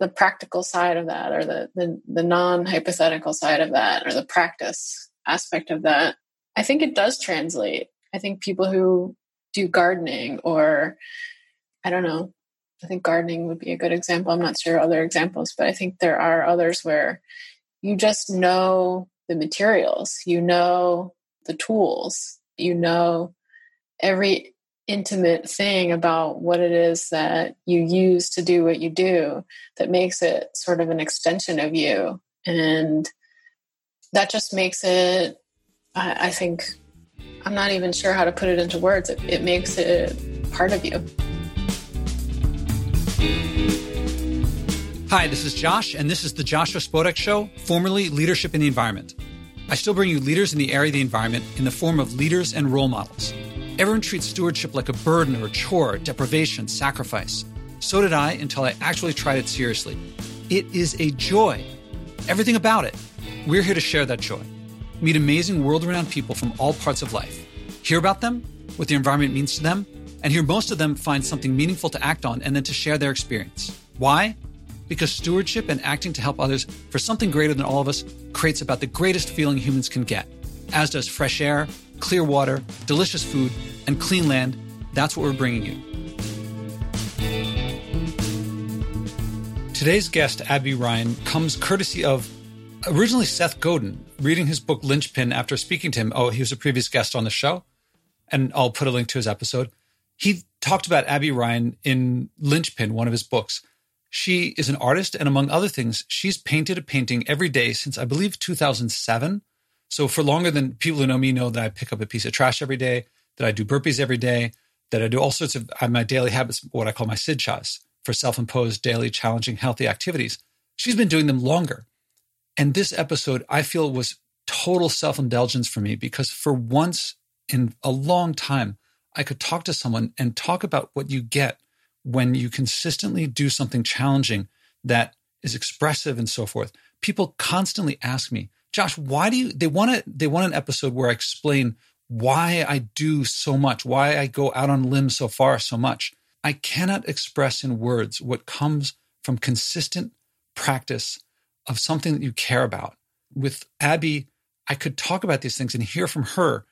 the practical side of that or the, the, the non hypothetical side of that or the practice aspect of that, I think it does translate. I think people who do gardening or I don't know, I think gardening would be a good example. I'm not sure other examples, but I think there are others where you just know the materials, you know the tools, you know every intimate thing about what it is that you use to do what you do that makes it sort of an extension of you. And that just makes it, I, I think, I'm not even sure how to put it into words. It, it makes it part of you. Hi, this is Josh, and this is the Joshua Spodek Show, formerly Leadership in the Environment. I still bring you leaders in the area of the environment in the form of leaders and role models. Everyone treats stewardship like a burden or a chore, deprivation, sacrifice. So did I until I actually tried it seriously. It is a joy. Everything about it. We're here to share that joy. Meet amazing world renowned people from all parts of life. Hear about them, what the environment means to them, and hear most of them find something meaningful to act on and then to share their experience. Why? Because stewardship and acting to help others for something greater than all of us creates about the greatest feeling humans can get, as does fresh air, clear water, delicious food, and clean land. That's what we're bringing you. Today's guest, Abby Ryan, comes courtesy of originally Seth Godin, reading his book Linchpin after speaking to him. Oh, he was a previous guest on the show, and I'll put a link to his episode. He talked about Abby Ryan in Linchpin, one of his books. She is an artist, and among other things, she's painted a painting every day since I believe 2007. So for longer than people who know me know that I pick up a piece of trash every day, that I do burpees every day, that I do all sorts of my daily habits, what I call my sidchas for self-imposed daily challenging healthy activities. She's been doing them longer. And this episode I feel was total self-indulgence for me because for once in a long time I could talk to someone and talk about what you get when you consistently do something challenging that is expressive and so forth. People constantly ask me, Josh, why do you they want to they want an episode where I explain why I do so much, why I go out on limbs so far so much. I cannot express in words what comes from consistent practice of something that you care about. With Abby, I could talk about these things and hear from her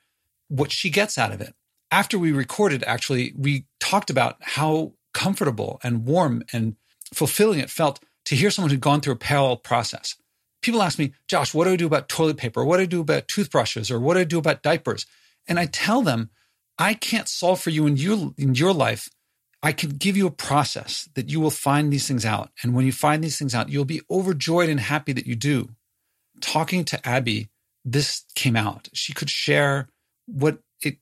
what she gets out of it. After we recorded, actually, we talked about how comfortable and warm and fulfilling it felt to hear someone who'd gone through a parallel process people ask me, Josh, what do I do about toilet paper? What do I do about toothbrushes? Or what do I do about diapers? And I tell them, I can't solve for you in your, in your life. I can give you a process that you will find these things out. And when you find these things out, you'll be overjoyed and happy that you do. Talking to Abby, this came out. She could share what it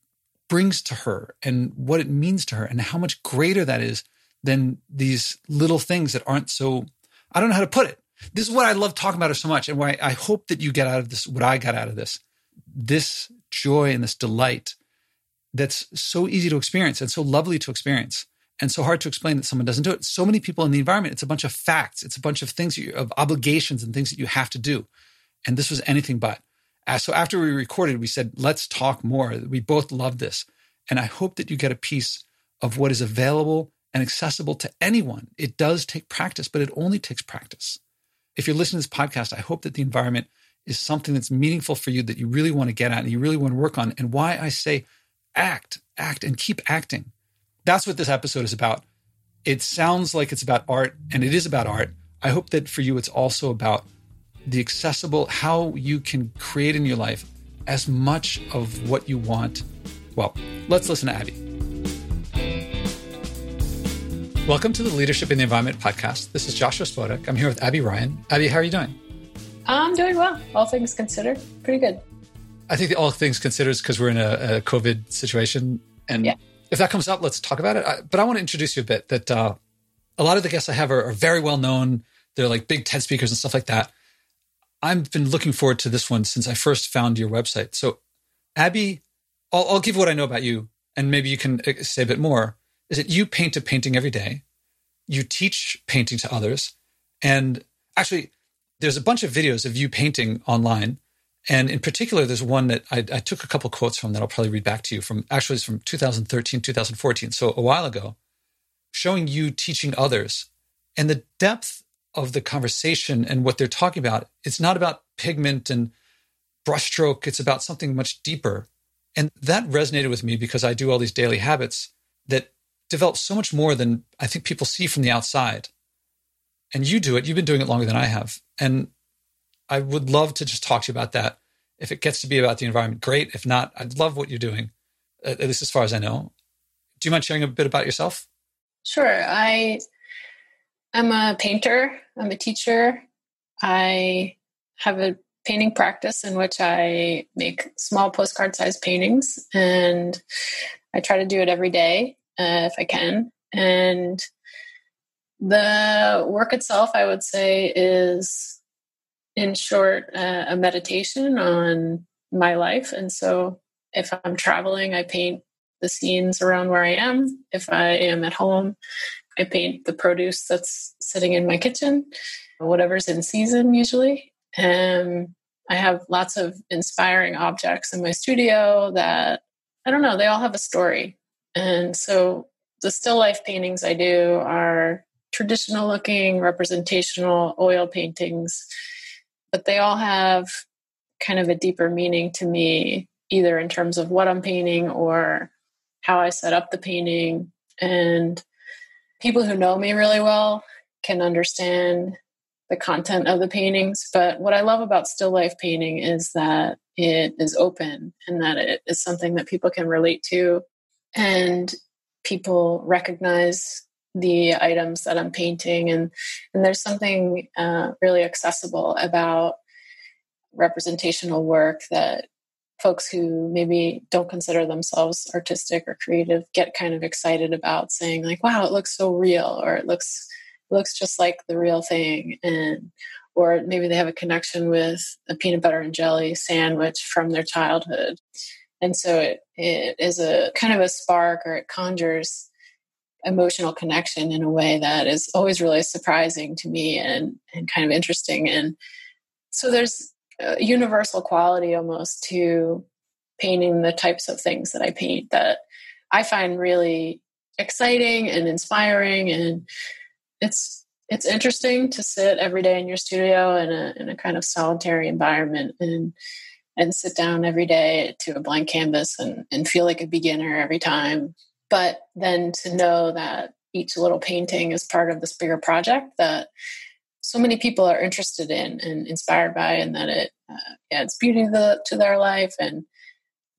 brings to her and what it means to her and how much greater that is than these little things that aren't so, I don't know how to put it this is what I love talking about her so much, and why I hope that you get out of this what I got out of this this joy and this delight that's so easy to experience and so lovely to experience and so hard to explain that someone doesn't do it. So many people in the environment, it's a bunch of facts, it's a bunch of things, you, of obligations and things that you have to do. And this was anything but. Uh, so after we recorded, we said, let's talk more. We both love this. And I hope that you get a piece of what is available and accessible to anyone. It does take practice, but it only takes practice if you're listening to this podcast, I hope that the environment is something that's meaningful for you that you really want to get at and you really want to work on. And why I say act, act, and keep acting. That's what this episode is about. It sounds like it's about art, and it is about art. I hope that for you, it's also about the accessible, how you can create in your life as much of what you want. Well, let's listen to Abby. Welcome to the Leadership in the Environment podcast. This is Joshua Spodek. I'm here with Abby Ryan. Abby, how are you doing? I'm doing well, all things considered. Pretty good. I think all things considered is because we're in a, a, COVID situation. And yeah. if that comes up, let's talk about it. I, but I want to introduce you a bit that uh, a lot of the guests I have are, are very well known. They're like big TED speakers and stuff like that. I've been looking forward to this one since I first found your website. So, Abby, I'll, I'll give what I know about you, and maybe you can uh, say a bit more is that you paint a painting every day. You teach painting to others. And actually, there's a bunch of videos of you painting online. And in particular, there's one that I, I took a couple quotes from that I'll probably read back to you from actually it's from 2013, 2014. So a while ago, showing you teaching others and the depth of the conversation and what they're talking about. It's not about pigment and brushstroke, it's about something much deeper. And that resonated with me because I do all these daily habits that develop so much more than I think people see from the outside. And you do it, you've been doing it longer than I have. And I would love to just talk to you about that. If it gets to be about the environment, great. If not, I'd love what you're doing, at least as far as I know. Do you mind sharing a bit about yourself? Sure. I am a painter, I'm a teacher. I have a painting practice in which I make small postcard sized paintings and I try to do it every day uh, if I can. And the work itself, I would say, is in short uh, a meditation on my life. And so if I'm traveling, I paint the scenes around where I am. If I am at home, I paint the produce that's sitting in my kitchen, whatever's in season usually. And I have lots of inspiring objects in my studio that I don't know, they all have a story. And so the still life paintings I do are traditional looking, representational oil paintings, but they all have kind of a deeper meaning to me, either in terms of what I'm painting or how I set up the painting. And people who know me really well can understand the content of the paintings. But what I love about still life painting is that it is open and that it is something that people can relate to and people recognize the items that I'm painting. And and there's something uh, really accessible about representational work that folks who maybe don't consider themselves artistic or creative get kind of excited about saying like wow it looks so real or it looks looks just like the real thing. And or maybe they have a connection with a peanut butter and jelly sandwich from their childhood and so it, it is a kind of a spark or it conjures emotional connection in a way that is always really surprising to me and, and kind of interesting. And so there's a universal quality almost to painting the types of things that i paint that i find really exciting and inspiring. And it's it's interesting to sit every day in your studio in a in a kind of solitary environment and and sit down every day to a blank canvas and, and feel like a beginner every time. But then to know that each little painting is part of this bigger project that so many people are interested in and inspired by, and that it uh, adds beauty to, the, to their life. And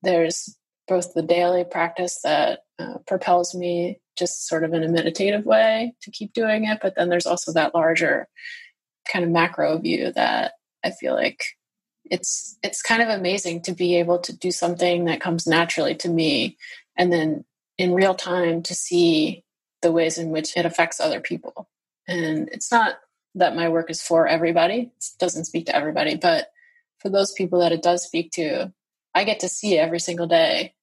there's both the daily practice that uh, propels me just sort of in a meditative way to keep doing it. But then there's also that larger kind of macro view that I feel like it's it's kind of amazing to be able to do something that comes naturally to me and then in real time to see the ways in which it affects other people. And it's not that my work is for everybody. It doesn't speak to everybody, but for those people that it does speak to, I get to see every single day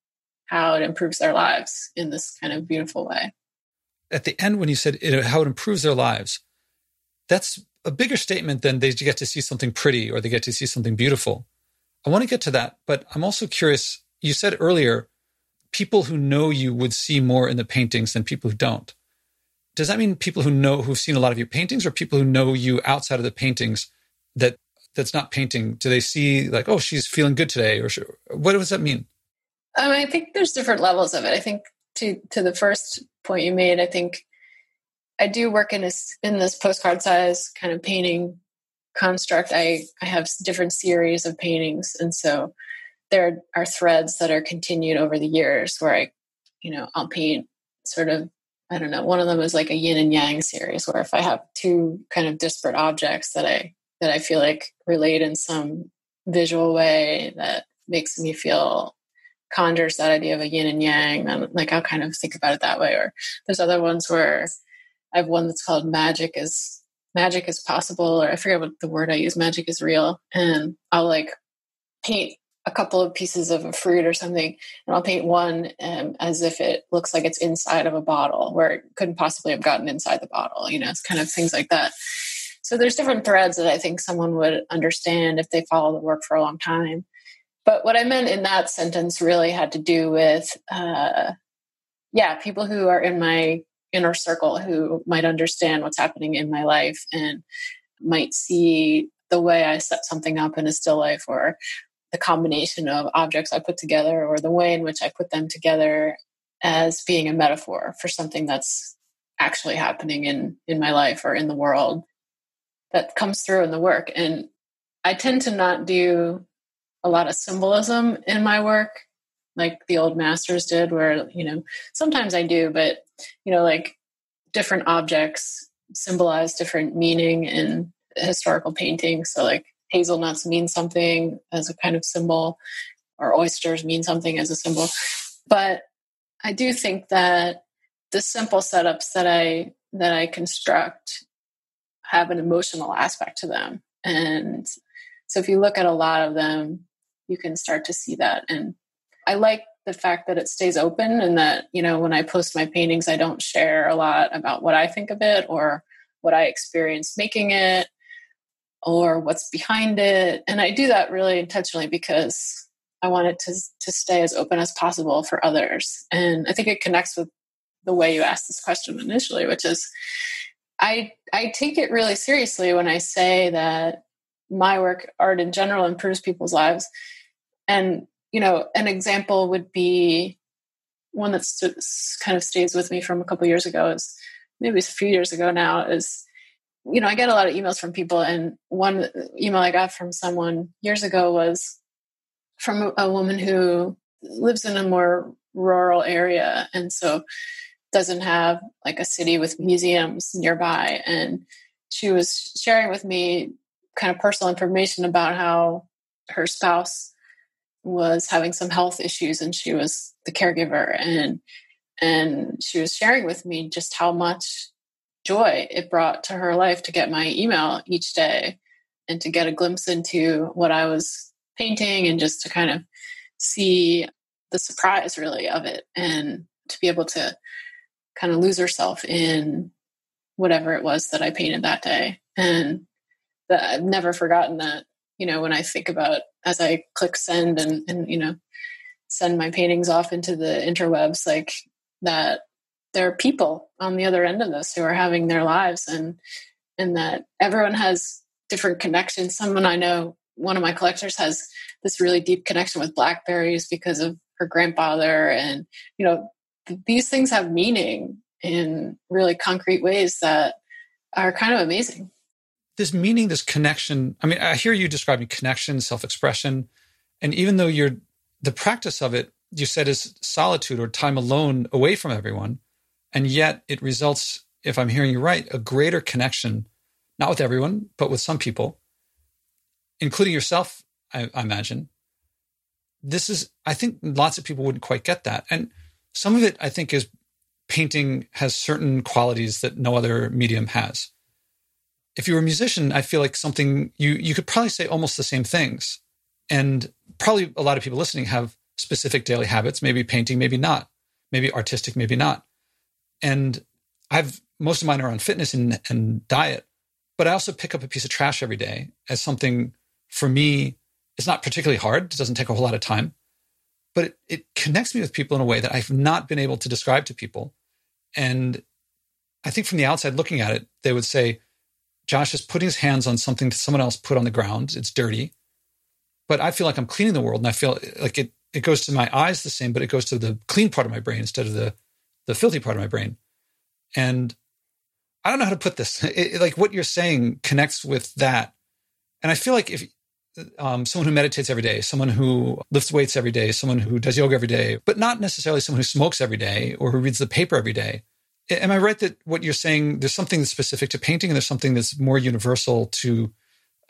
how it improves their lives in this kind of beautiful way. At the end, when you said it, how it improves their lives, that's a bigger statement than they get to see something pretty or they get to see something beautiful. I want to get to that, but I'm also curious. You said earlier, people who know you would see more in the paintings than people who don't. Does that mean people who know who've seen a lot of your paintings, or people who know you outside of the paintings that that's not painting? Do they see like, oh, she's feeling good today, or what does that mean? Um, I think there's different levels of it. I think to to the first point you made, I think I do work in this in this postcard size kind of painting construct. I I have different series of paintings, and so there are threads that are continued over the years where I, you know, I'll paint sort of I don't know. One of them is like a yin and yang series, where if I have two kind of disparate objects that I that I feel like relate in some visual way that makes me feel conjures that idea of a yin and yang and like i'll kind of think about it that way or there's other ones where i have one that's called magic is magic is possible or i forget what the word i use magic is real. And i'll like paint a couple of pieces of a fruit or something and i'll paint one um, as if it looks like it's inside of a bottle where it couldn't possibly have gotten inside the bottle you know it's kind of things like that. So there's different threads that i think someone would understand if they follow the work for a long time. But what I meant in that sentence really had to do with, uh, yeah, people who are in my inner circle who might understand what's happening in my life and might see the way I set something up in a still life or the combination of objects I put together or the way in which I put them together as being a metaphor for something that's actually happening in in my life or in the world that comes through in the work. And I tend to not do a lot of symbolism in my work like the old masters did where you know sometimes I do but you know like different objects symbolize different meaning in historical painting so like hazelnuts mean something as a kind of symbol or oysters mean something as a symbol. But i do think that the simple setups that i that i construct have an emotional aspect to them. And so if you look at a lot of them you can start to see that. And i like the fact that it stays open and that you know when i post my paintings i don't share a lot about what i think of it or what i experienced making it or what's behind it. And I do that really intentionally because I want it to, to stay as open as possible for others. And I think it connects with the way you asked this question initially, which is I I take it really seriously when I say that my work, art in general, improves people's lives. And you know, an example would be one that's kind of stays with me from a couple years ago is maybe it's a few years ago now is you know, I get a lot of emails from people, and one email I got from someone years ago was from a woman who lives in a more rural area and so doesn't have like a city with museums nearby. And she was sharing with me kind of personal information about how her spouse was having some health issues and she was the caregiver and and she was sharing with me just how much joy it brought to her life to get my email each day and to get a glimpse into what I was painting and just to kind of see the surprise really of it and to be able to kind of lose herself in whatever it was that I painted that day. And that I've never forgotten that, you know, when I think about as I click send and, and you know, send my paintings off into the interwebs, like that there are people on the other end of this who are having their lives and and that everyone has different connections. Someone i know one of my collectors has this really deep connection with blackberries because of her grandfather and you know th- these things have meaning in really concrete ways that are kind of amazing this meaning this connection i mean i hear you describing connection self-expression and even though you're the practice of it you said is solitude or time alone away from everyone and yet it results, if I'm hearing you right, a greater connection, not with everyone, but with some people, including yourself, I, I imagine. This is, I think lots of people wouldn't quite get that. And some of it, I think, is painting has certain qualities that no other medium has. If you're a musician, I feel like something you you could probably say almost the same things. And probably a lot of people listening have specific daily habits, maybe painting, maybe not, maybe artistic, maybe not. And I've most of mine are on fitness and, and diet, but I also pick up a piece of trash every day as something for me. It's not particularly hard. It doesn't take a whole lot of time, but it, it connects me with people in a way that I've not been able to describe to people. And I think from the outside looking at it, they would say, Josh is putting his hands on something that someone else put on the ground. It's dirty. But I feel like I'm cleaning the world and I feel like it, it goes to my eyes the same, but it goes to the clean part of my brain instead of the the filthy part of my brain. And I don't know how to put this. It, it, like what you're saying connects with that. And I feel like if um, someone who meditates every day, someone who lifts weights every day, someone who does yoga every day, but not necessarily someone who smokes every day or who reads the paper every day. Am I right that what you're saying, there's something that's specific to painting and there's something that's more universal to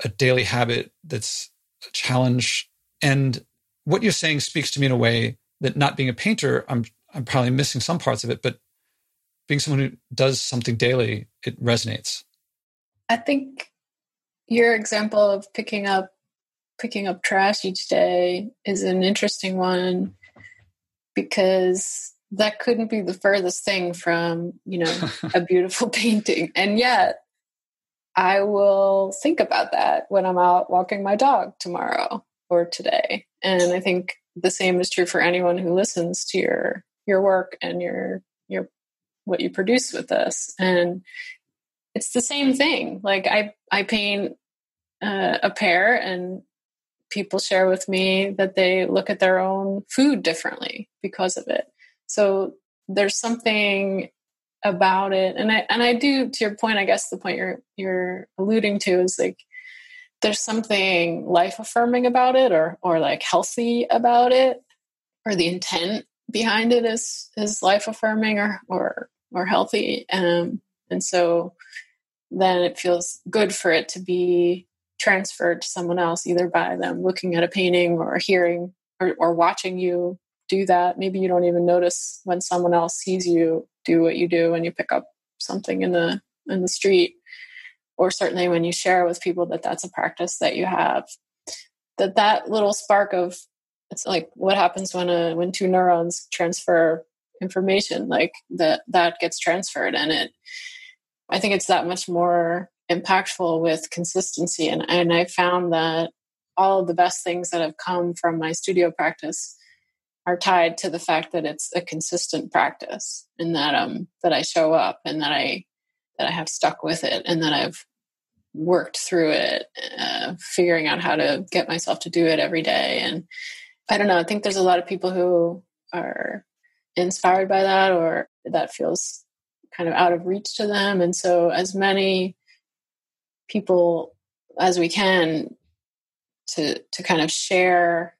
a daily habit that's a challenge? And what you're saying speaks to me in a way that not being a painter, I'm I'm probably missing some parts of it, but being someone who does something daily, it resonates. I think your example of picking up picking up trash each day is an interesting one because that couldn't be the furthest thing from, you know, a beautiful painting. And yet I will think about that when I'm out walking my dog tomorrow or today. And I think the same is true for anyone who listens to your your work and your your what you produce with this and it's the same thing like i i paint uh, a pair and people share with me that they look at their own food differently because of it so there's something about it and i and i do to your point i guess the point you're you're alluding to is like there's something life affirming about it or or like healthy about it or the intent behind it is is life affirming or or or healthy um and so then it feels good for it to be transferred to someone else either by them looking at a painting or hearing or, or watching you do that. Maybe you don't even notice when someone else sees you do what you do and you pick up something in the in the street. Or certainly when you share with people that that's a practice that you have that that little spark of it's like what happens when a when two neurons transfer information like that that gets transferred. And it i think it's that much more impactful with consistency. And and i found that all of the best things that have come from my studio practice are tied to the fact that it's a consistent practice and that um that I show up and that I that I have stuck with it and that I've worked through it, uh, figuring out how to get myself to do it every day. And I don't know, I think there's a lot of people who are inspired by that or that feels kind of out of reach to them. And so, as many people as we can to to kind of share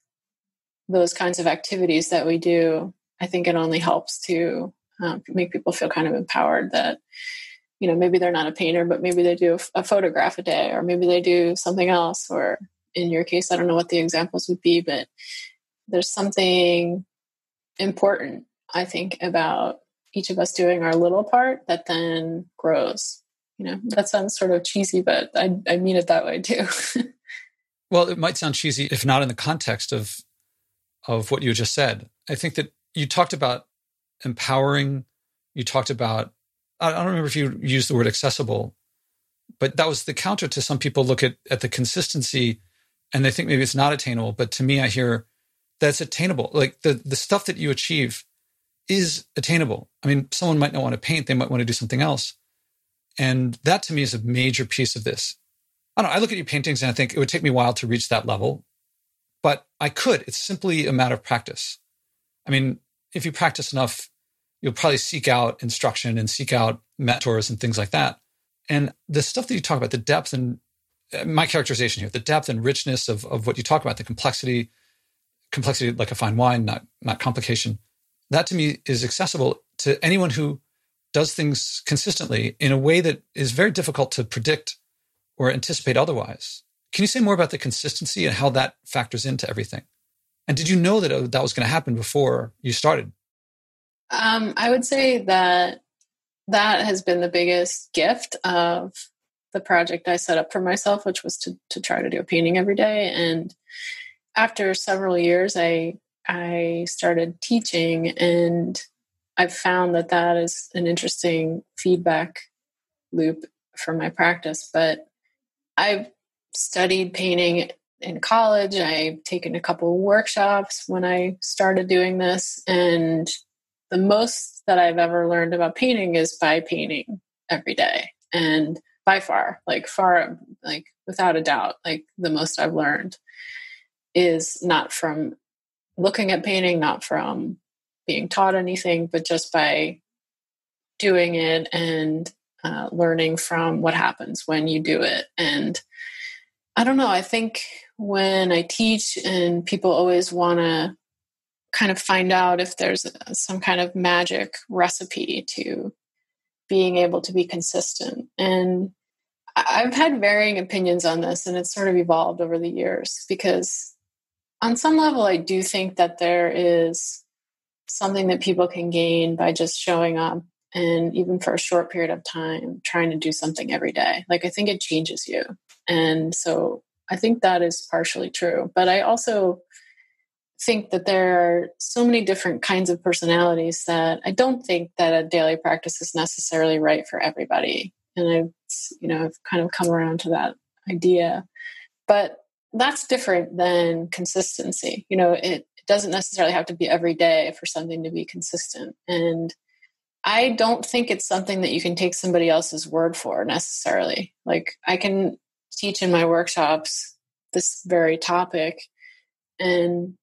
those kinds of activities that we do, I think it only helps to um, make people feel kind of empowered that, you know, maybe they're not a painter, but maybe they do a photograph a day, or maybe they do something else. Or in your case, I don't know what the examples would be, but there's something important, I think, about each of us doing our little part that then grows. You know, that sounds sort of cheesy, but I, I mean it that way too. well, it might sound cheesy if not in the context of of what you just said. I think that you talked about empowering. You talked about, I don't remember if you used the word accessible, but that was the counter to some people look at, at the consistency and they think maybe it's not attainable. But to me, I hear that's attainable. Like the, the stuff that you achieve is attainable. I mean, someone might not want to paint, they might want to do something else. And that to me is a major piece of this. I don't know. I look at your paintings and I think it would take me a while to reach that level but I could. It's simply a matter of practice. I mean, if you practice enough, you'll probably seek out instruction and seek out mentors and things like that. And the stuff that you talk about, the depth and uh, my characterization here, the depth and richness of, of what you talk about, the complexity, complexity like a fine wine, not not complication. That to me is accessible to anyone who does things consistently in a way that is very difficult to predict or anticipate otherwise. Can you say more about the consistency and how that factors into everything? And did you know that uh, that was going to happen before you started? Um, I would say that that has been the biggest gift of the project I set up for myself, which was to to try to do a painting every day. And after several years, I I started teaching, and I've found that that is an interesting feedback loop for my practice. But I've studied painting in college. I've taken a couple workshops when I started doing this. And the most that I've ever learned about painting is by painting every day. And by far, like far, like without a doubt, like the most I've learned is not from looking at painting, not from being taught anything, but just by doing it and uh, learning from what happens when you do it. And I don't know. I think when I teach and people always want to kind of find out if there's uh, some kind of magic recipe to being able to be consistent. And I've had varying opinions on this, and it's sort of evolved over the years because, on some level, I do think that there is something that people can gain by just showing up and even for a short period of time trying to do something every day. Like, I think it changes you. And so I think that is partially true. But I also think that there are so many different kinds of personalities that I don't think that a daily practice is necessarily right for everybody. And I've, you know, I've kind of come around to that idea. But that's different than consistency. You know, it, it doesn't necessarily have to be every day for something to be consistent. And I don't think it's something that you can take somebody else's word for necessarily. Like I can teach in my workshops this very topic and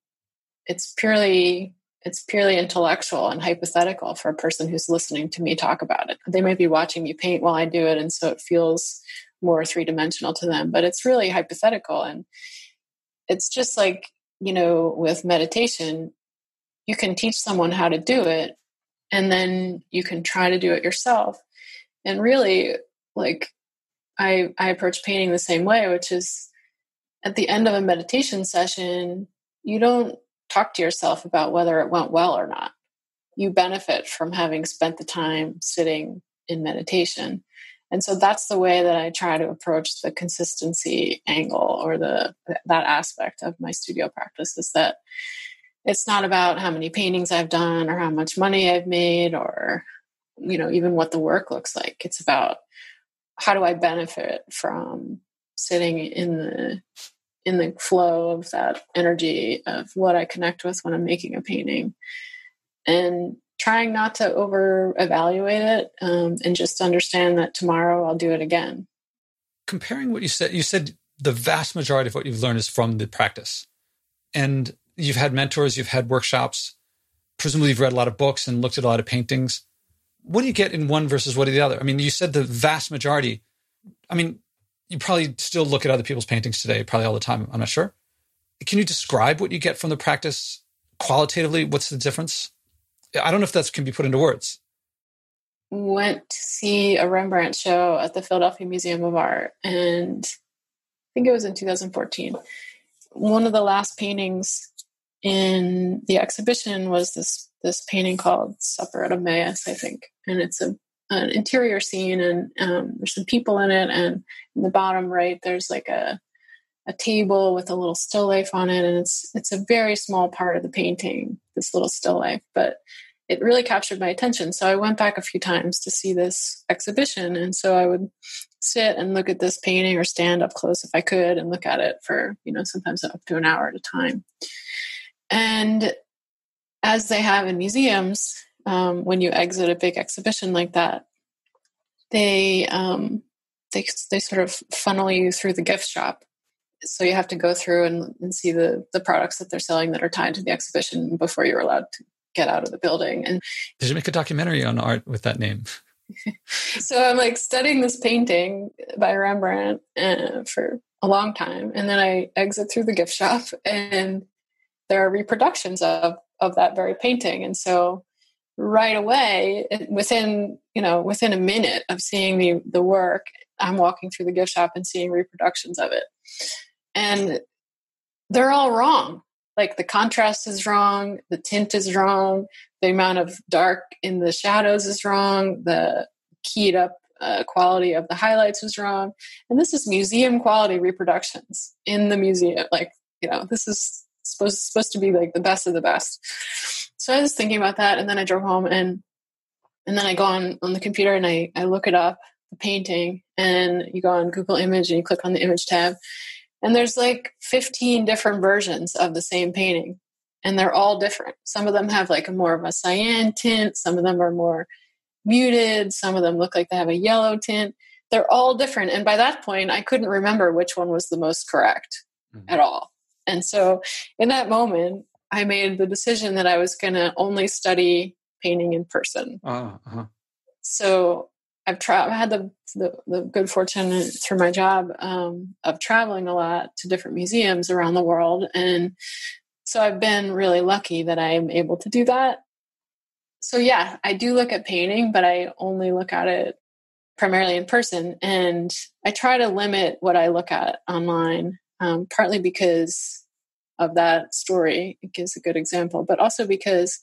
it's purely it's purely intellectual and hypothetical for a person who's listening to me talk about it. They might be watching me paint while I do it and so it feels more three-dimensional to them, but it's really hypothetical and it's just like, you know, with meditation, you can teach someone how to do it and then you can try to do it yourself and really like i i approach painting the same way which is at the end of a meditation session you don't talk to yourself about whether it went well or not. You benefit from having spent the time sitting in meditation. And so that's the way that i try to approach the consistency angle or the that aspect of my studio practice is that it's not about how many paintings I've done or how much money I've made or you know even what the work looks like. It's about how do I benefit from sitting in the in the flow of that energy of what I connect with when I'm making a painting and trying not to over evaluate it um, and just understand that tomorrow I'll do it again. Comparing what you said, you said the vast majority of what you've learned is from the practice. And you've had mentors, you've had workshops, presumably you've read a lot of books and looked at a lot of paintings. What do you get in one versus what in the other? I mean, you said the vast majority. I mean, you probably still look at other people's paintings today, probably all the time. I'm not sure. Can you describe what you get from the practice qualitatively? What's the difference? I don't know if that can be put into words. Went to see a Rembrandt show at the Philadelphia Museum of Art, and I think it was in 2014. One of the last paintings in the exhibition was this this painting called Supper at Emmaus, I think, and it's a an interior scene, and um, there's some people in it, and in the bottom right there's like a a table with a little still life on it, and it's it's a very small part of the painting, this little still life, but it really captured my attention. So I went back a few times to see this exhibition, and so I would sit and look at this painting or stand up close if I could and look at it for you know sometimes up to an hour at a time. And as they have in museums, um, when you exit a big exhibition like that, they um, they they sort of funnel you through the gift shop. So you have to go through and, and see the the products that they're selling that are tied to the exhibition before you're allowed to get out of the building. And did you make a documentary on art with that name? so I'm like studying this painting by Rembrandt uh, for a long time, and then I exit through the gift shop, and there are reproductions of of that very painting. And so right away within you know within a minute of seeing the the work i'm walking through the gift shop and seeing reproductions of it. And they're all wrong. Like the contrast is wrong the tint is wrong the amount of dark in the shadows is wrong the keyed up uh, quality of the highlights was wrong. And this is museum quality reproductions in the museum. Like you know this is supposed supposed to be like the best of the best. So I was thinking about that, and then I drove home, and and then I go on on the computer and I I look it up the painting, and you go on Google Image and you click on the image tab, and there's like 15 different versions of the same painting, and they're all different. Some of them have like a more of a cyan tint, some of them are more muted, some of them look like they have a yellow tint. They're all different, and by that point, I couldn't remember which one was the most correct mm-hmm. at all. And so in that moment, I made the decision that I was going to only study painting in person. Uh, uh-huh. So I've tra- had the, the, the good fortune through my job um, of traveling a lot to different museums around the world, and so I've been really lucky that I'm able to do that. So yeah, I do look at painting, but I only look at it primarily in person, and I try to limit what I look at online um, partly because of that story. It gives a good example, but also because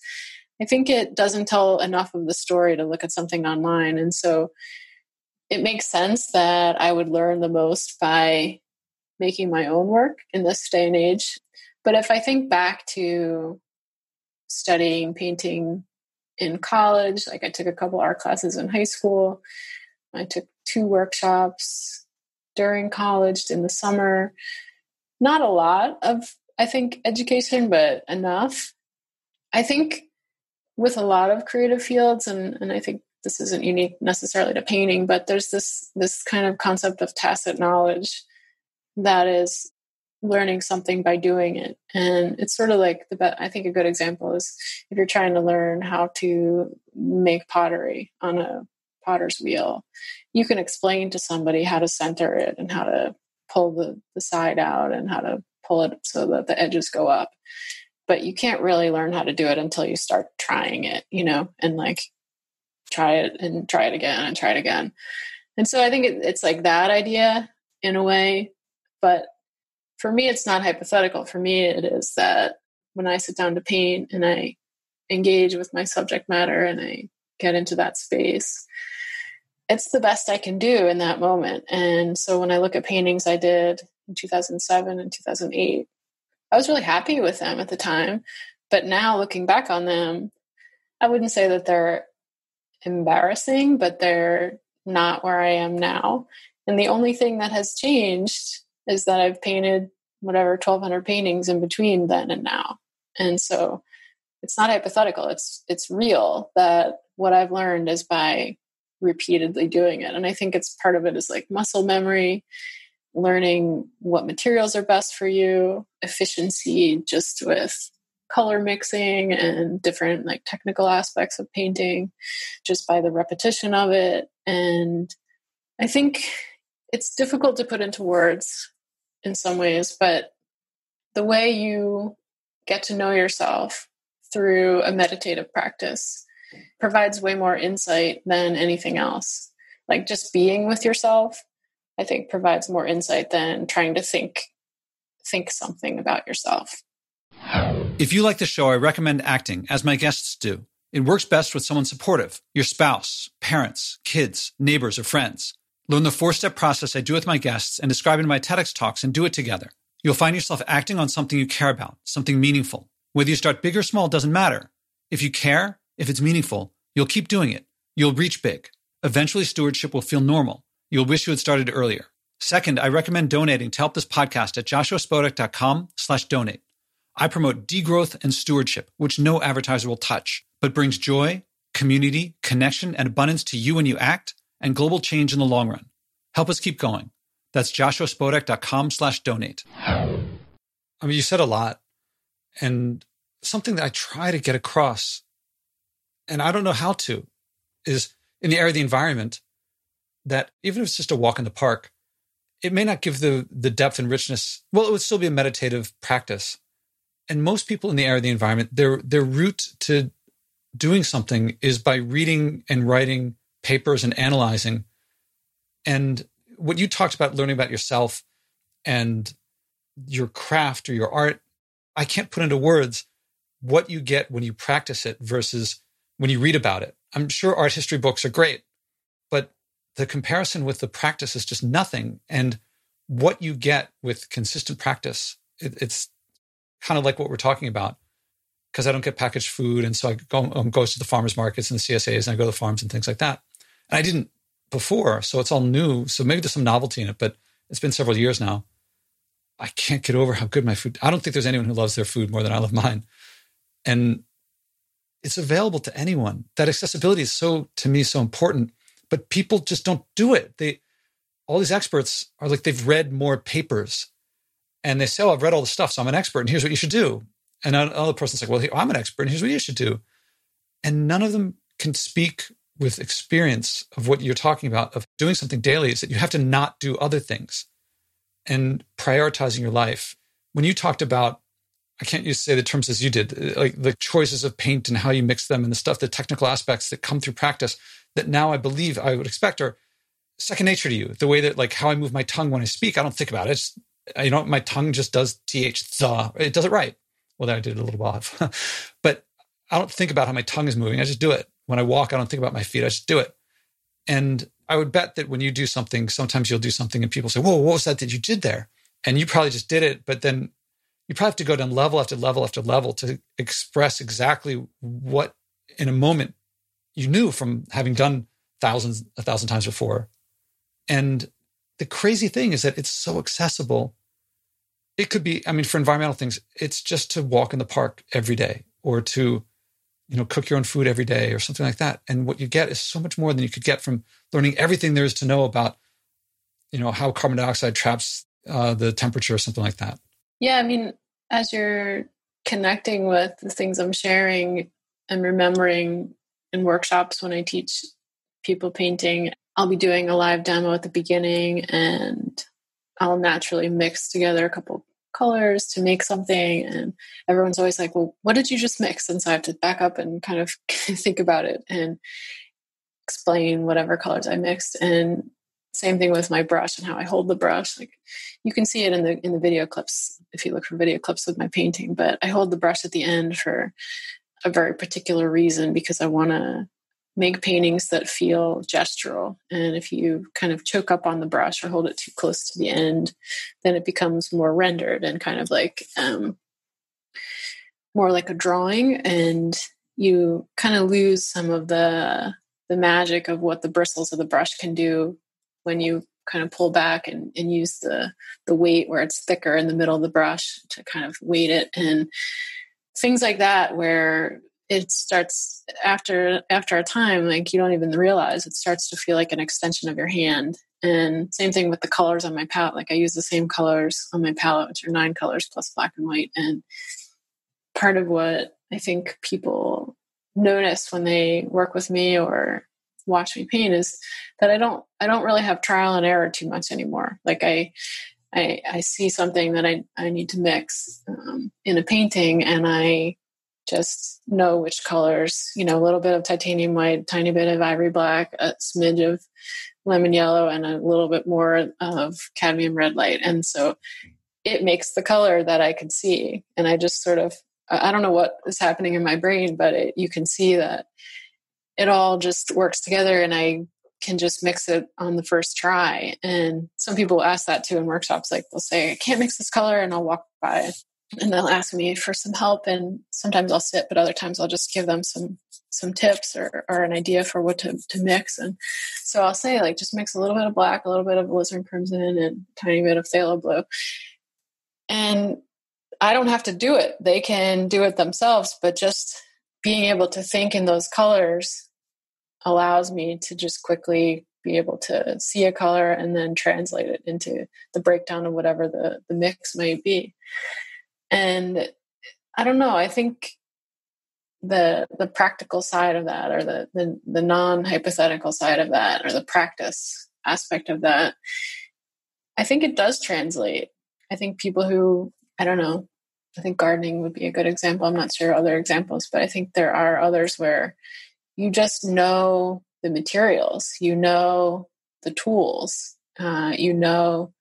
I think it doesn't tell enough of the story to look at something online. And so it makes sense that I would learn the most by making my own work in this day and age. But if I think back to studying painting in college, like I took a couple art classes in high school, I took two workshops during college in the summer not a lot of i think education but enough i think with a lot of creative fields, and, and I think this isn't unique necessarily to painting, but there's this this kind of concept of tacit knowledge that is learning something by doing it. And it's sort of like the best, I think a good example is if you're trying to learn how to make pottery on a potter's wheel, you can explain to somebody how to center it and how to pull the, the side out and how to pull it so that the edges go up. But you can't really learn how to do it until you start trying it, you know, and like try it and try it again and try it again. And so I think it, it's like that idea in a way. But for me, it's not hypothetical. For me, it is that when I sit down to paint and I engage with my subject matter and I get into that space, it's the best I can do in that moment. And so when I look at paintings I did in 2007 and 2008, I was really happy with them at the time. But now looking back on them, I wouldn't say that they're embarrassing, but they're not where I am now. And the only thing that has changed is that I've painted whatever 1200 paintings in between then and now. And so it's not hypothetical. It's it's real that what I've learned is by repeatedly doing it. And I think it's part of it is like muscle memory, learning what materials are best for you, efficiency just with color mixing and different like technical aspects of painting just by the repetition of it and i think it's difficult to put into words in some ways, but the way you get to know yourself through a meditative practice provides way more insight than anything else. Like just being with yourself, I think provides more insight than trying to think think something about yourself. If you like the show, I recommend acting, as my guests do. It works best with someone supportive, your spouse, parents, kids, neighbors, or friends. Learn the four step process I do with my guests and describe in my TEDx talks and do it together. You'll find yourself acting on something you care about, something meaningful. Whether you start big or small doesn't matter. If you care, if it's meaningful, you'll keep doing it. You'll reach big. Eventually, stewardship will feel normal. You'll wish you had started earlier. Second, I recommend donating to help this podcast at joshuaspodek.com slash donate. I promote degrowth and stewardship, which no advertiser will touch, but brings joy, community, connection, and abundance to you when you act and global change in the long run. Help us keep going. That's joshuaspodek.com slash donate. I mean, you said a lot and something that I try to get across, and I don't know how to, is in the area of the environment that even if it's just a walk in the park, it may not give the the depth and richness. Well, it would still be a meditative practice. And most people in the area of the environment, their their route to doing something is by reading and writing papers and analyzing. And what you talked about learning about yourself and your craft or your art, I can't put into words what you get when you practice it versus when you read about it. I'm sure art history books are great, but the comparison with the practice is just nothing. And what you get with consistent practice, it, it's kind of like what we're talking about because I don't get packaged food. And so I go, um, goes to the farmers markets and the CSAs and I go to the farms and things like that. And I didn't before, so it's all new. So maybe there's some novelty in it, but it's been several years now. I can't get over how good my food. I don't think there's anyone who loves their food more than I love mine. And it's available to anyone. That accessibility is so to me so important, but people just don't do it. They all these experts are like they've read more papers and they say, Oh, I've read all the stuff, so I'm an expert, and here's what you should do. And another person's like, Well, I'm an expert, and here's what you should do. And none of them can speak with experience of what you're talking about of doing something daily is that you have to not do other things and prioritizing your life. When you talked about, I can't use say the terms as you did, uh, like the choices of paint and how you mix them and the stuff, the technical aspects that come through practice that now I believe I would expect are second nature to you. The way that like how I move my tongue when I speak, I don't think about it. It's, you know, my tongue just does th the. It does it right. Well, then I did it a little while, but I don't think about how my tongue is moving. I just do it. When I walk, I don't think about my feet. I just do it. And I would bet that when you do something, sometimes you'll do something and people say, Whoa, what was that that you did there? And you probably just did it. But then you probably have to go down level after level after level to express exactly what in a moment you knew from having done thousands, a thousand times before. And the crazy thing is that it's so accessible. It could be, I mean, for environmental things, it's just to walk in the park every day or to you know, cook your own food every day or something like that. And what you get is so much more than you could get from learning everything there is to know about, you know, how carbon dioxide traps uh, the temperature or something like that. Yeah, I mean, as you're connecting with the things I'm sharing and remembering in workshops when I teach people painting, I'll be doing a live demo at the beginning and I'll naturally mix together a couple colors to make something. And everyone's always like well what did you just mix? And so i have to back up and kind of think about it and explain whatever colors i mixed. And same thing with my brush and how i hold the brush like you can see it in the in the video clips if you look for video clips with my painting but i hold the brush at the end for a very particular reason because i want to make paintings that feel gestural. And if you kind of choke up on the brush or hold it too close to the end, then it becomes more rendered and kind of like um, more like a drawing. And you kind of lose some of the the magic of what the bristles of the brush can do when you kind of pull back and, and use the the weight where it's thicker in the middle of the brush to kind of weight it and things like that where it starts after after a time like you don't even realize it starts to feel like an extension of your hand. And same thing with the colors on my palette like i use the same colors on my palette which are nine colors plus black and white. And part of what i think people notice when they work with me or watch me paint is that i don't i don't really have trial and error too much anymore like i i, I see something that i i need to mix um, in a painting and i just know which colors, you know, a little bit of titanium white, tiny bit of ivory black, a smidge of lemon yellow, and a little bit more of cadmium red light. And so it makes the color that I could see. And I just sort of, I don't know what is happening in my brain, but it, you can see that it all just works together and I can just mix it on the first try. And some people ask that too in workshops. Like they'll say, I can't mix this color. And I'll walk by and they'll ask me for some help and sometimes i'll sit but other times i'll just give them some some tips or, or an idea for what to, to mix and so i'll say like just mix a little bit of black a little bit of alizarin crimson and a tiny bit of phthalo blue and i don't have to do it they can do it themselves but just being able to think in those colors allows me to just quickly be able to see a color and then translate it into the breakdown of whatever the, the mix might be. And i don't know i think the the practical side of that or the the, the non hypothetical side of that or the practice aspect of that i think it does translate. I think people who i don't know i think gardening would be a good example i'm not sure other examples but i think there are others where you just know the materials you know the tools uh, you know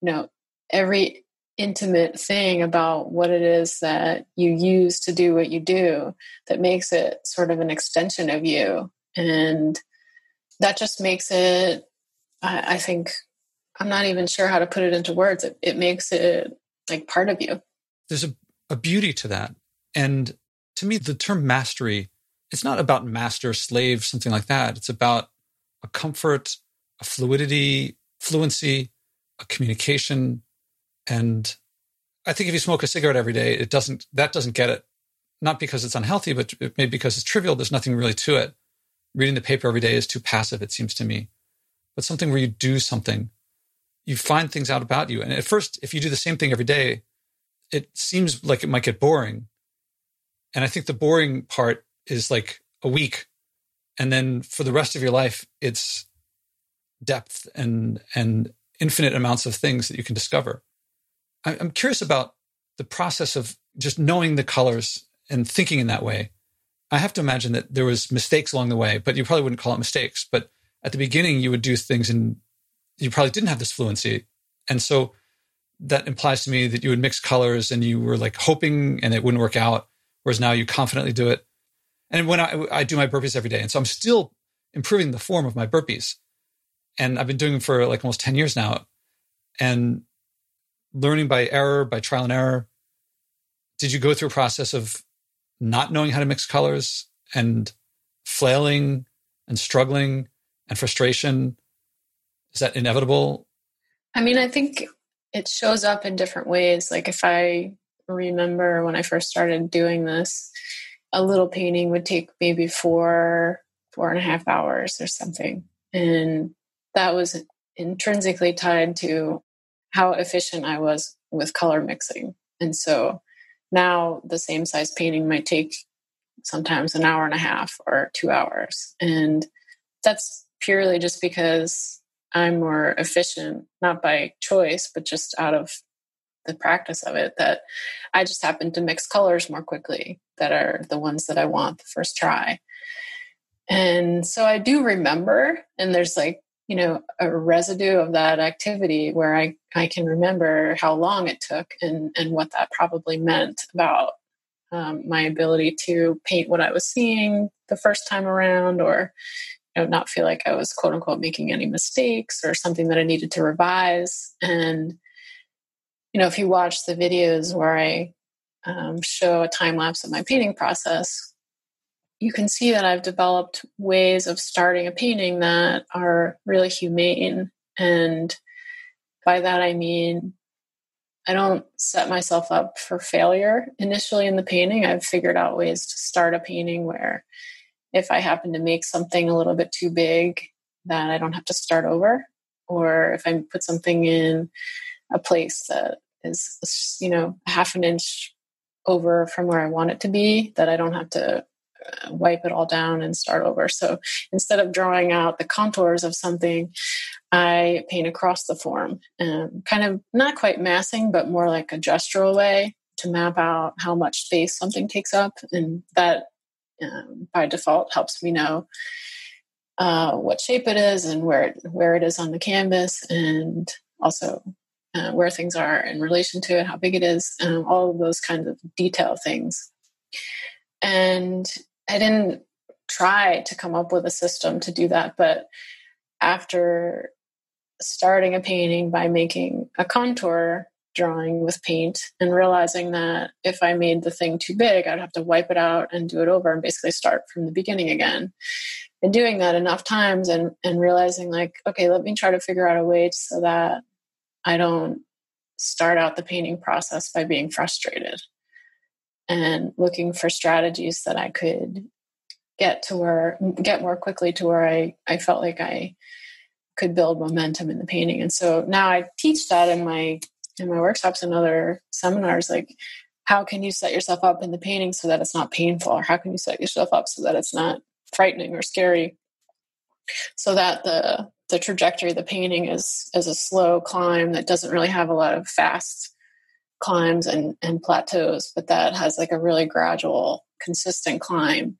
you know every intimate thing about what it is that you use to do what you do that makes it sort of an extension of you. And that just makes it, I, I think, I'm not even sure how to put it into words. It, it makes it like part of you. There's a, a beauty to that. And to me, the term mastery, it's not about master, slave, something like that. It's about a comfort, a fluidity, fluency, a communication, and I think if you smoke a cigarette every day, it doesn't that doesn't get it. Not because it's unhealthy, but maybe because it's trivial. There's nothing really to it. Reading the paper every day is too passive, it seems to me. But something where you do something, you find things out about you. And at first, if you do the same thing every day, it seems like it might get boring. And I think the boring part is like a week. And then for the rest of your life, it's depth and and infinite amounts of things that you can discover. I'm curious about the process of just knowing the colors and thinking in that way. I have to imagine that there was mistakes along the way, but you probably wouldn't call it mistakes. But at the beginning, you would do things and you probably didn't have this fluency. And so that implies to me that you would mix colors and you were like hoping and it wouldn't work out. Whereas now you confidently do it. And when I, I do my burpees every day. And so I'm still improving the form of my burpees. And I've been doing them for like almost 10 years now. And learning by error, by trial and error? Did you go through a process of not knowing how to mix colors and flailing and struggling and frustration? Is that inevitable? I mean, I think it shows up in different ways. Like if I remember when I first started doing this, a little painting would take maybe four, four and a half hours or something. And that was intrinsically tied to how efficient I was with color mixing. And so now the same size painting might take sometimes an hour and a half or two hours. And that's purely just because I'm more efficient, not by choice, but just out of the practice of it, that I just happen to mix colors more quickly that are the ones that I want the first try. And so I do remember, and there's like, you know, a residue of that activity where I, I can remember how long it took and, and what that probably meant about um, my ability to paint what I was seeing the first time around or not feel like I was quote unquote making any mistakes or something that I needed to revise. And, you know, if you watch the videos where I um, show a time lapse of my painting process, you can see that I've developed ways of starting a painting that are really humane. And by that, I mean, I don't set myself up for failure initially in the painting. I've figured out ways to start a painting where if I happen to make something a little bit too big, that I don't have to start over. Or if I put something in a place that is, you know, half an inch over from where I want it to be, that I don't have to uh, wipe it all down and start over. So instead of drawing out the contours of something, I paint across the form and kind of not quite massing, but more like a gestural way to map out how much space something takes up. And that um, by default helps me know uh, what shape it is and where it, where it is on the canvas and also uh, where things are in relation to it, how big it is, um, all of those kinds of detail things. And I didn't try to come up with a system to do that, but after starting a painting by making a contour drawing with paint and realizing that if I made the thing too big, I'd have to wipe it out and do it over and basically start from the beginning again. And doing that enough times and, and realizing, like, okay, let me try to figure out a way so that I don't start out the painting process by being frustrated and looking for strategies that I could get to where get more quickly to where I, I felt like I could build momentum in the painting. And so now I teach that in my in my workshops and other seminars, like how can you set yourself up in the painting so that it's not painful, or how can you set yourself up so that it's not frightening or scary, so that the the trajectory of the painting is is a slow climb that doesn't really have a lot of fast climbs and, and plateaus, but that has like a really gradual, consistent climb.